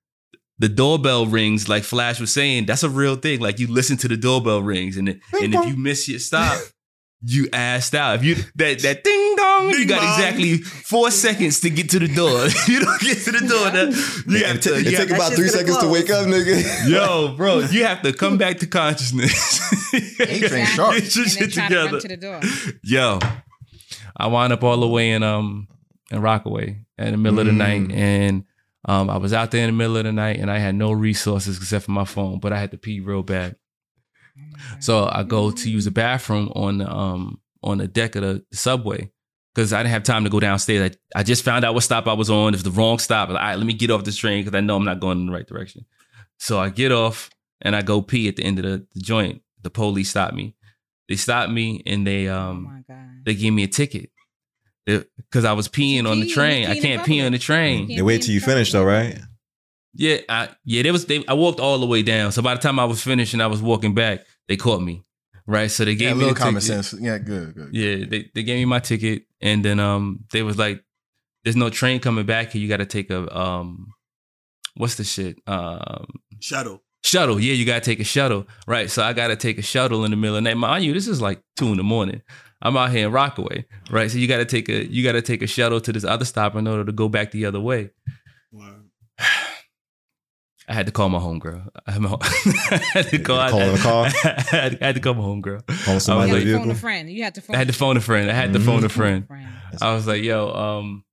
the doorbell rings, like Flash was saying, that's a real thing. Like you listen to the doorbell rings, and, and if you miss your stop, you assed out. If you that that ding dong, you got dong. exactly four seconds to get to the door. you don't get to the door. then You have to. It you take have- That about three gonna seconds to wake up, nigga. Yo, bro, you have to come back to consciousness. A-Train sharp. Get your shit try to run together. to the door. Yo, I wound up all the way in um in Rockaway in the middle of the Mm. night, and um I was out there in the middle of the night, and I had no resources except for my phone, but I had to pee real bad. So I go to use the bathroom on the um on the deck of the subway because I didn't have time to go downstairs. I, I just found out what stop I was on. It was the wrong stop. Like, all right, let me get off this train because I know I'm not going in the right direction. So I get off and I go pee at the end of the, the joint. The police stop me. They stop me and they Oh um my god. they gave me a ticket because I was peeing on the train. I can't pee on the train. They wait till you finish though, right? Yeah, I, yeah, there was. They, I walked all the way down. So by the time I was finished and I was walking back, they caught me. Right, so they Yeah, gave a me little common ticket. sense. Yeah, good, good. Yeah, they, they gave me my ticket and then um they was like there's no train coming back here. You got to take a um, what's the shit? Um, Shuttle. shuttle. Yeah, you gotta take a shuttle, right? So I gotta take a shuttle in the middle of the night. Mind you, this is like two in the morning. I'm out here in Rockaway, right? So you gotta take a you gotta take a shuttle to this other stop in order to go back the other way. Wow. I had to call my homegirl. I had my- I had to call. Call in the car? I had, I had to call my homegirl. Call I somebody was You like- had to phone a friend. You had to phone. I had to phone a friend. I had to Mhm. phone a friend. friend. I was like, "Yo, um,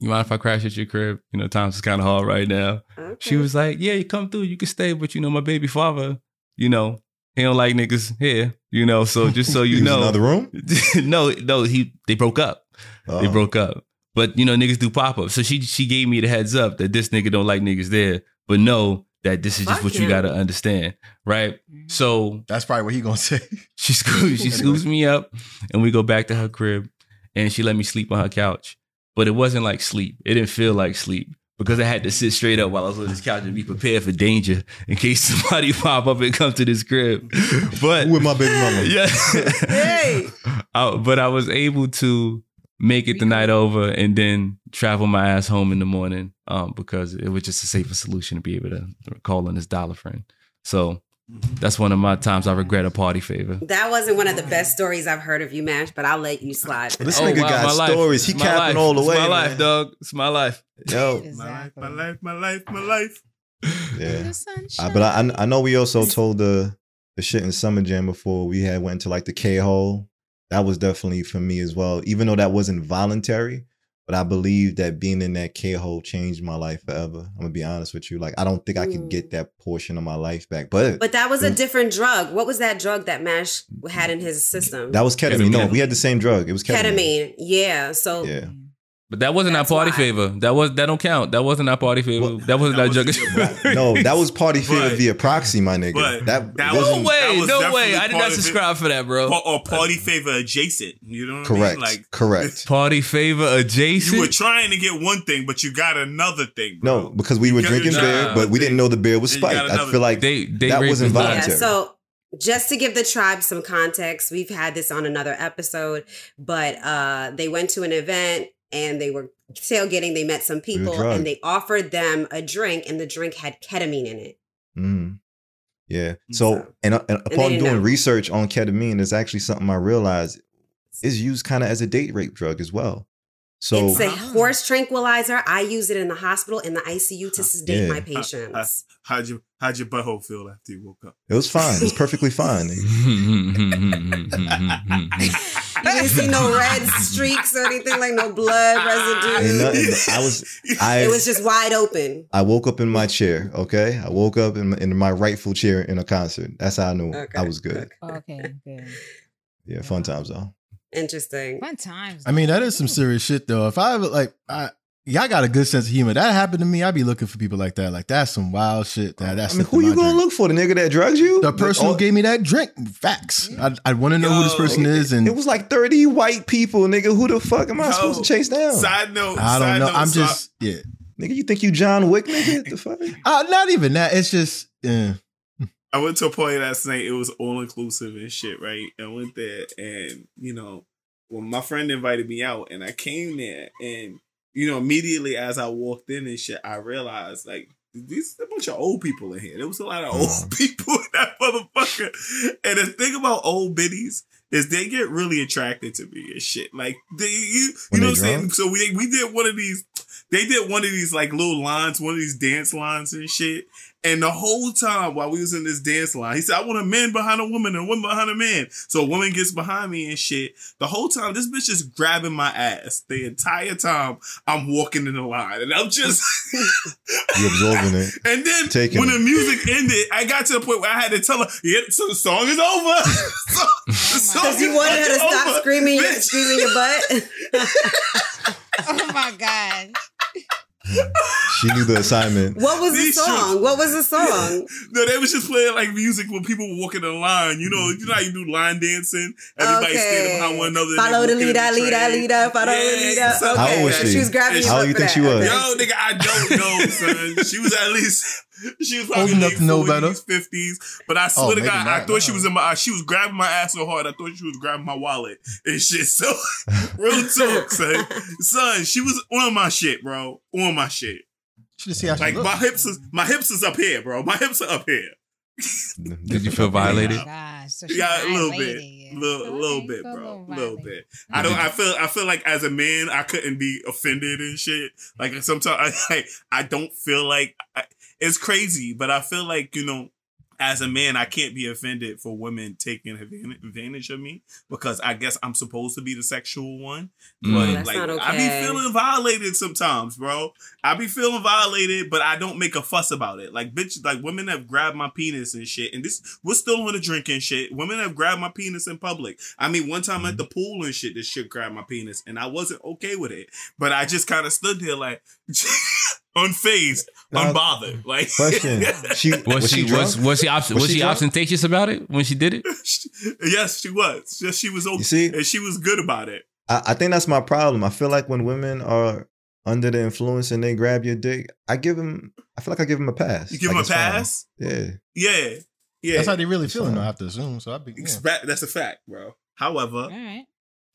you mind if I crash at your crib? You know, times is kind of hard right now." Okay. She was like, "Yeah, you come through, you can stay, but you know, my baby father, you know, he don't like niggas here, you know. So just so He you was know, another room. no, no, he they broke up. They Oh. broke up. But you know, niggas do pop up. So she she gave me the heads up that this nigga don't like niggas there, but know that this is just Fuck what you gotta understand, right? Mm-hmm. So That's probably what he gonna say. she scoops, she scoops me up, and we go back to her crib, and she let me sleep on her couch. But it wasn't like sleep. It didn't feel like sleep because I had to sit straight up while I was on this couch and be prepared for danger in case somebody pop up and come to this crib. But With my baby mama. yeah, Hey. I- but I was able to make it the night over and then travel my ass home in the morning um, because it was just a safer solution to be able to call on this dollar friend. So that's one of my times I regret a party favor. That wasn't one of the best stories I've heard of you, Mash, but I'll let you slide. This Oh, nigga wow, got my life. stories. He capping life. all the It's way. my life, man. dog. It's my life. Yo, My life, Exactly. my life, my life, my life. yeah. The Uh, but I, I know we also told the the shit in Summer Jam before we had went to like the K hole. That was definitely for me as well, even though that wasn't voluntary. But I believe that being in that K hole changed my life forever. I'm gonna be honest with you. Like I don't think I could Mm. get that portion of my life back. But, But that was a Mm. different drug. What was that drug that Mash had in his system? that was ketamine. No, we had the same drug. It was ketamine. ketamine. Yeah. So Yeah. But that wasn't That's our party why. favor. That was that don't count. That wasn't our party favor. Well, that wasn't that our was jug. No, that was party favor But- via proxy, my nigga. but that, that No wasn't That way. was No definitely way. I did part not of it. subscribe for that, bro. Pa- or party favor adjacent. You know what I correct. mean? Like correct. Party favor adjacent. you were trying to get one thing, but you got another thing. Bro. No, because we were You got- drinking nah, beer, but we didn't know the beer was Then you got spiked. I another feel like they they that raped wasn't his life. Yeah, voluntary. so just to give the tribe some context, we've had this on another episode, but uh they went to an event and they were tailgating, they met some people drugged. and they offered them a drink and the drink had ketamine in it. Mm. Yeah. So, So- and, uh, and upon didn't doing know. research on ketamine, there's actually something I realized is used kind of as a date rape drug as well. So, it's a Ah. horse tranquilizer. I use it in the hospital in the ICU to sedate Yeah. my patients. how'd you how'd your butthole feel after you woke up? it was fine. It was perfectly fine. nigga. You didn't see no red streaks or anything like no blood residue. Ain't nothing. I was, I, It was just wide open. I woke up in my chair. Okay, I woke up in, in my rightful chair in a concert. That's how I knew Okay. I was good. Okay, good. Yeah, fun times though. Interesting. Fun times. I mean, that is some serious shit though. If I ever like, I y'all got a good sense of humor. That happened to me. I'd be looking for people like that. Like that's some wild shit. That that's I mean, who you gonna look for? The nigga that drugged you? The person Oh, who gave me that drink. Facts. I I want to know who this Yo, person is, and It was like 30 white people, nigga. Who the fuck am I Yo, supposed to chase down? Side note. I don't side know. Note, I'm so I- just yeah. Nigga, you think you John Wick, nigga? the fuck? Uh, not even that. It's just yeah. I went to a party last night. It was all inclusive and shit, right? I went there and, you know, when my friend invited me out and I came there and, you know, immediately as I walked in and shit, I realized like these a bunch of old people in here. There was a lot of old Mhm. people in that motherfucker. And the thing about old biddies is they get really attracted to me and shit. Like they you, you know what I'm saying? So we we did one of these they did one of these like little lines, one of these dance lines and shit. And the whole time while we was in this dance line, he said, I want a man behind a woman and a woman behind a man. So a woman gets behind me and shit. The whole time, this bitch is grabbing my ass. The entire time I'm walking in the line. And I'm just You absorbing it. And then Taking when it. the music ended, I got to the point where I had to tell her, yeah, so the song is over. so, the oh song Because you wanted her to fucking stop over. screaming, Bitch. squeezing your butt. oh my god. She knew the assignment. What was the song? shoes. What was the song? No, they was just playing like music when people were walking in line. You know, you know how you do line dancing. Everybody standing behind one another. Follow the walking in leader, leader, train. leader, follow Yeah, the leader. something How Okay, old was she? she was grabbing How you old up you think that. she was? Yo, nigga, I don't know, son. She was at least She was Old probably enough late to know 40s, better. 50s. But I oh, swear Oh, to maybe God, I not, thought she was in my. She was grabbing my ass so hard. I thought she was grabbing my wallet and shit. So real talk, son. Son, she was on my shit, bro. On my shit. Should see how Like look. my hips is my hips is up here, bro. My hips are up here. Did you feel oh violated? Oh, gosh. So she Yeah, a little bit, violated you. little, Okay, little bit, bro, a a little bit. I don't. I feel. I feel like as a man, I couldn't be offended and shit. Like sometimes, I, I, I don't feel like I, it's crazy, but I feel like you know, as a man, I can't be offended for women taking advantage of me because I guess I'm supposed to be the sexual one. Mm. But That's like, not I be feeling violated sometimes, bro. I be feeling violated, but I don't make a fuss about it. Like bitch, like women have grabbed my penis and shit, and this we're still on the drinking shit. Women have grabbed my penis in public. I mean, one time at the pool and shit, this shit grabbed my penis, and I wasn't okay with it. But I just kind of stood there like unfazed, Now, unbothered. Like Question: She Was, she, drunk? was was she obst- Was was, she she, ostentatious about it when she did it? yes, she was. Yes, she was okay, You see? and she was good about it. I, I think that's my problem. I feel like when women are under the influence and they grab your dick, I give them. I feel like I give them a pass. You give Like, them a it's fine. pass. Yeah. Yeah, yeah. That's how they really feeling. though, I have to assume. So I be. Yeah. Expect- That's a fact, bro. However, All right.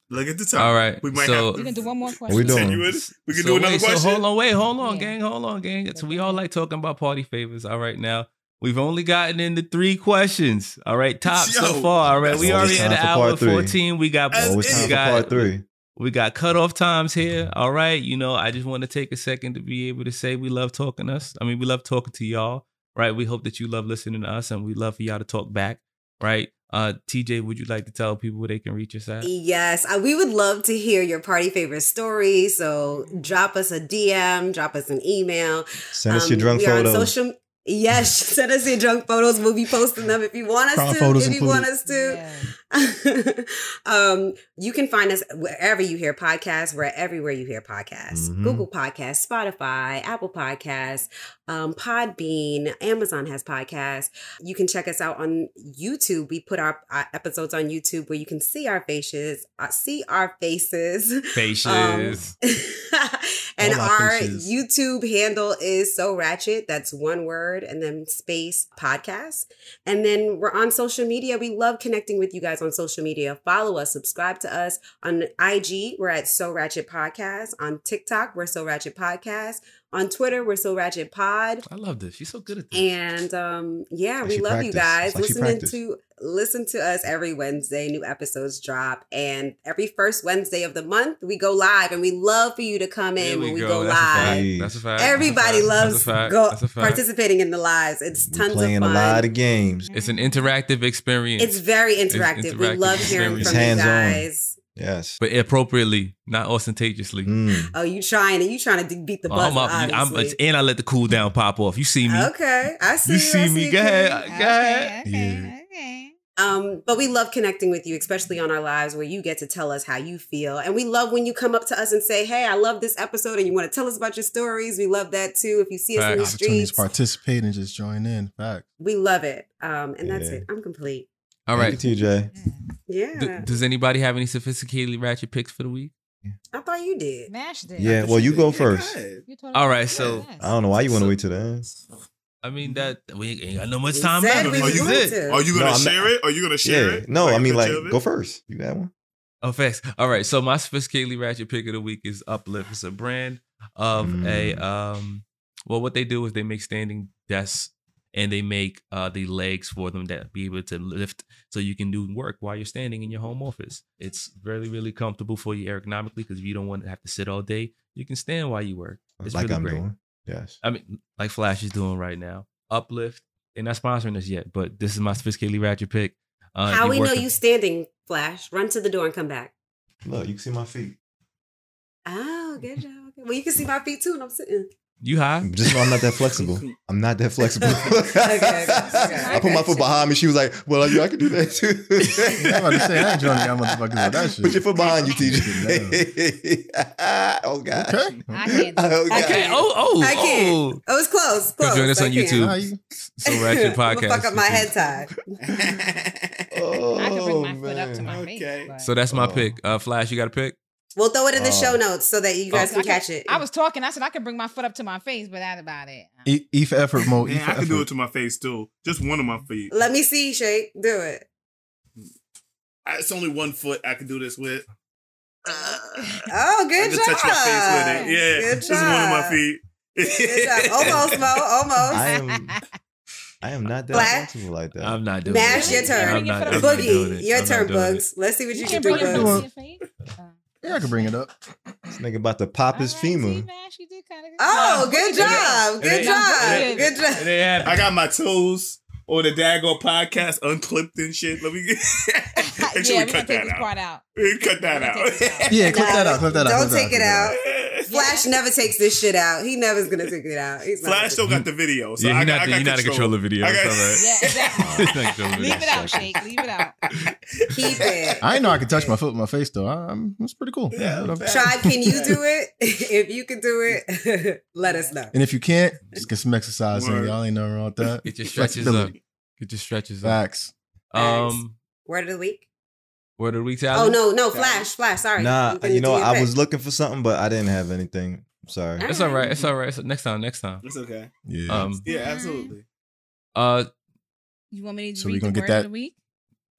Look at the time. All right, we might so- have You can do one more question. we doing? it. We can So do another wait, question. So hold on, wait, hold on, Yeah. gang, hold on, gang. So we all like talking about party favors. All right, now we've only gotten into three questions. All right, top so far. All right, we already at time an for hour part three. fourteen. We got As time we got part three. we got cutoff times here. All right, you know, I just want to take a second to be able to say we love talking to us. I mean, we love talking to y'all. Right, we hope that you love listening to us, and we love for y'all to talk back. Right, uh, TJ, would you like to tell people where they can reach us at? Yes, uh, we would love to hear your party favorite story. So drop us a DM, drop us an email. Send us Um, your drunk we are on photos. social. Yes, send us your drunk photos. We'll be posting them if you want us Crowd to. photos if you want us to. Yeah. um, you can find us wherever you hear podcasts. We're everywhere you hear podcasts: Mhm. Google Podcasts, Spotify, Apple Podcasts, um, Podbean. Amazon has podcasts. You can check us out on YouTube. We put our uh, episodes on YouTube where you can see our faces, uh, see our faces. Faces. Um, and All our our. YouTube handle is so ratchet. That's one word and then space podcast. And then we're on social media. We love connecting with you guys on social media. Follow us, subscribe to us on IG. We're at So Ratchet Podcast. On TikTok, we're So Ratchet Podcast. On Twitter, we're So Ratchet Pod. I love this. She's so good at this. And um, yeah, Like we she love you guys. Like Listening to listen to us every Wednesday. New episodes drop, and every first Wednesday of the month we go live. And we love for you to come in we when we go. go, That's a fact. live. That's a fact. Everybody That's a fact. loves That's a fact. go That's a fact. participating in the lives. It's We're tons of fun. a lot of games. It's an interactive experience. it's very interactive. we interactive love hearing from you Hands-on. guys. Yes. but appropriately, not ostentatiously. Mm. Oh, you trying to you trying to beat the Oh, buzzer? I'm up. I'm, obviously. and I let the cool down pop off. You see me. okay, I see You you. see I me. you, Go ahead. King. Go ahead. Okay, Yeah. okay. Um, but we love connecting with you, especially on our lives where you get to tell us how you feel. And we love when you come up to us and say, Hey, I love this episode and you want to tell us about your stories. We love that too. If you see us in the Facts. Opportunities to streets, participate and just join in. Fact. we love it. Um, and that's it. I'm complete. All right. Thank you, TJ. Yeah. D- does anybody have any sophisticatedly ratchet picks for the week? I thought you did. Mash it. Yeah, well, you go first. You told All us right, to so- go. I don't know why you want to wait to the end. I mean that we ain't got no much time said left. we Are you, going This is to. are you gonna No, I'm not- share it? Are you gonna share Yeah. it? No, Like I a mean, picture like, of it? go first. You got one? Oh, facts. All right. So my sophisticatedly ratchet pick of the week is Uplift. It's a brand of a Mm. um. Well, what they do is they make standing desks and they make uh the legs for them that be able to lift so you can do work while you're standing in your home office. It's really really comfortable for you ergonomically because if you don't want to have to sit all day, you can stand while you work. It's like really I'm great. doing. Yes. I mean, like Flash is doing right now. Uplift. They're not sponsoring us yet, but this is my sophisticatedly ratchet pick. Uh, How you're we know working- you standing, Flash? Run to the door and come back. Look, you can see my feet. Oh, good job. Well, you can see my feet too, and I'm sitting. You high? Just know I'm not that flexible. I'm not that flexible. okay, okay. I put my foot behind me. She was like, "Well, you, I can do that too." I'm about to say, I ain't joining y'all motherfuckers with that shit. Put your foot behind you, TJ. oh God. Okay. I can't do Oh, it. God. Okay. Oh, oh, I can't. oh. Oh, it's close. Close. join us on. YouTube. So Ratchet Podcast. fuck up my head tie. Oh, I can bring my foot up to man. my Okay. face. but- So that's my Oh. pick. Uh, Flash, you got a pick? We'll throw it in the Oh. show um, notes so that you guys I can could- catch it. I was talking. I said I could bring my foot up to my face, but that's about it. E, e for effort mode. E Man, for I can do it to my face too. Just one of my feet. Let me see, Shake. Do it. I- It's only one foot I can do this with. Uh, oh, good can job. touch my face with it. Yeah, Good this is one of my feet. Good job. Almost, Mo. Almost. I am I am not that Black. comfortable like that. I'm not doing Mash, it. your turn. I'm not, I'm Boogie, your I'm turn, doing it. Bugs. Let's see what you, You can can do, bring your Bugs. foot to your face. Yeah, I can bring it up. this nigga about to pop his all right, femur. Mash, you did kinda- Oh, good Boogie did job. Good job. Good job. It ain't happening. I got my tools on the Dago podcast unclipped and shit. Let me get. Make sure yeah, we we cut gonna take that out. part out. We cut that We're gonna take this out. out. Yeah, clip that out. Clip that out. Don't take that it out. Out. Flash never takes this shit out. He never's gonna take it out. He's Flash still got the video, so yeah, I got, not, I got you're not a control. controller video. I It's got- all right. Yeah, exactly. You're not a controller Leave it out, Shake. Leave it out. Keep it. I know I could touch my foot with my face though. I, I'm, it's pretty cool. Yeah, Yeah, Tribe, can you do it? if you can do it, let us know. And if you can't, just get some exercise in. Word. Y'all ain't nothing wrong with that. Get your stretches up. Flexibility. Get your stretches up. Facts. Um, Word of the week. Word of the week, Oh Sally? no, no, Flash, Flash. Sorry. Nah, You know, I was looking for something, but I didn't have anything. I'm sorry. It's all right. It's all right. It's, next time. Next time. It's okay. Yeah. Um. Yeah, absolutely. Uh. You want me to So we read gonna the get word that- of the week?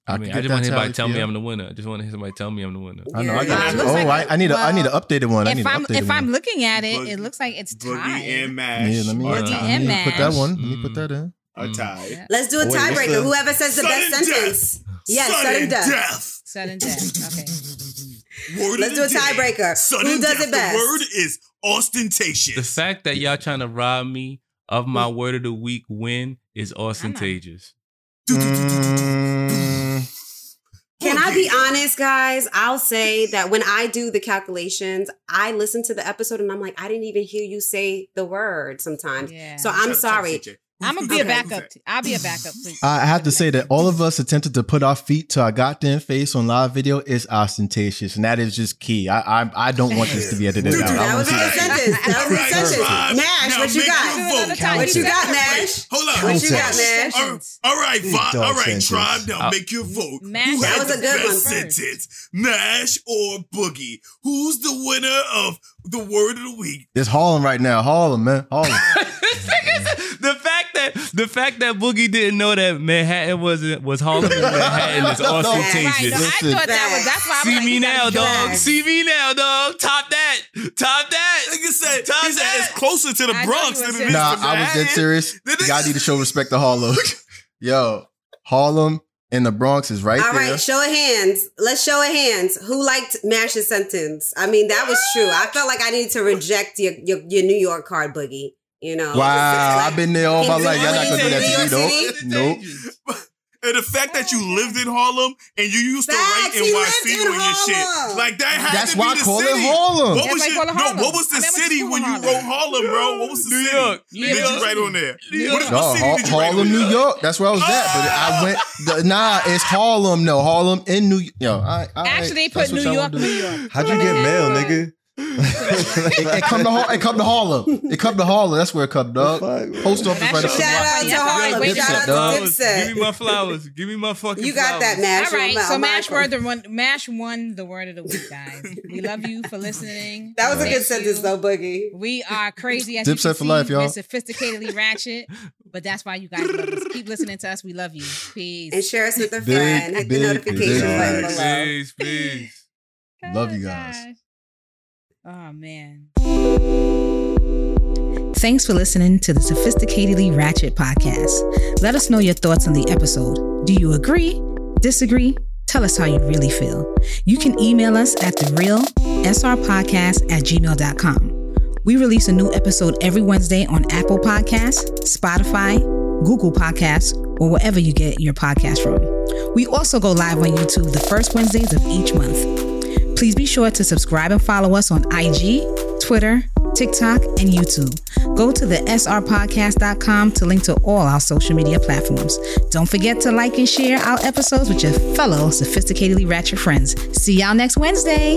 I, can mean, I just that want somebody tally to tell me. I'm the winner. I just want to hear somebody tell me I'm the winner. I know. I got it you. looks Oh, like- I, I need a. I need an updated one. I need If I'm if one. I'm looking at it, Boog- it looks like it's Boogie tied. and Mash yeah, let me, Boogie let me and put that Mash. one. Let me Mm. put that in. Are Mm. Yeah. Let's do a wait, what's tiebreaker. Whoever says the Sudden best sentence. Yes, sudden death. death. Sudden death. Okay. Word Let's do a the day. tiebreaker. Who does death. it best? The word is ostentatious. The fact that y'all trying to rob me of my word of the week win is ostentatious. Mm, Can I be honest, guys? I'll say that when I do the calculations, I listen to the episode and I'm like, I didn't even hear you say the word sometimes. Yeah. So I'm sorry. I'm gonna be a backup. I'll be a backup. Please. I have to say that all of us attempted to put our feet to our goddamn face on live video is ostentatious, and that is just key. I I, I don't want this to be edited out. I That wanna was a see good that. sentence. That was a All good sentence. Mash, Now what you got? your Another vote. What you got, Wait, Mash? Hold on. What you got, Context. Mash? All right, all right, Big Vi- all right, tribe. Now make your vote. Mash- Who That had was a the good best sentence, Mash or Boogie? Who's the winner of the word of the week? It's Harlem right now. Harlem, man. Harlem. the fact that the fact that Boogie didn't know that Manhattan was was Harlem and Manhattan is Right. No, ostentatious. I thought that was. That's why I was See like, me now, dog. See me now, dog. Top that. Top that. Nigga said, Top he said that. it's closer to the I Bronx you than it is nah, I was dead serious. Y'all need to show respect to Harlem. Yo, Harlem and the Bronx is right All there. All right, show of hands. Let's show of hands. Who liked Mash's sentence? I mean, that was true. I felt like I needed to reject your your, your New York card, Boogie. You know. Wow, Like, I've been there all my Can you life. Y'all not gonna do that to me, though. City? Nope. And the fact that you lived in Harlem and you used to Facts, write he NYC lived in on your shit, like that had That's to why I be the call city. it Harlem. What was why I your, call it no? What was the I went city when you wrote Harlem, bro? What was the New city York. Yeah, that New you write on there? New York. what No, city Har- did you Harlem, New? York. That's where I was at. But I ah! went. The, nah, it's Harlem. No, Harlem in New. Yo, I, I Actually, they put New y'all York, New. York. How'd you get mail, nigga? It, it come to Har- it come to Harlem. It come to Harlem. That's where it come, dog. Fuck? Post office That's right up your- from Shout out to That's all right, Harlem. wait, Shout Dipset, out dog. to Flowers. Dipset. Give me my flowers. Give me my fucking flowers. You got that. Mash. All right, You're so my- Mash my- word the one. Mash won the word of the week, guys. We love you for listening. That was a Thank good sentence, you. though, Boogie. We are crazy as Dipset for see. life, y'all. Sophisticatedly ratchet, but that's why you guys love us. Keep listening to us. We love you. Peace. And share us with a Big, friend. Hit the notification big button below. Please, please. Love you guys. Oh man. Thanks for listening to the Sophisticatedly Ratchet podcast. Let us know your thoughts on the episode. Do you agree? Disagree? Tell us how you really feel. You can email us at the real srpodcast at gmail.com. We release a new episode every Wednesday on Apple Podcasts, Spotify, Google Podcasts, or wherever you get your podcast from. We also go live on YouTube the first Wednesdays of each month. Please be sure to subscribe and follow us on IG, Twitter, TikTok, and YouTube. Go to the srpodcast.com to link to all our social media platforms. Don't forget to like and share our episodes with your fellow sophisticatedly ratchet friends. See y'all next Wednesday.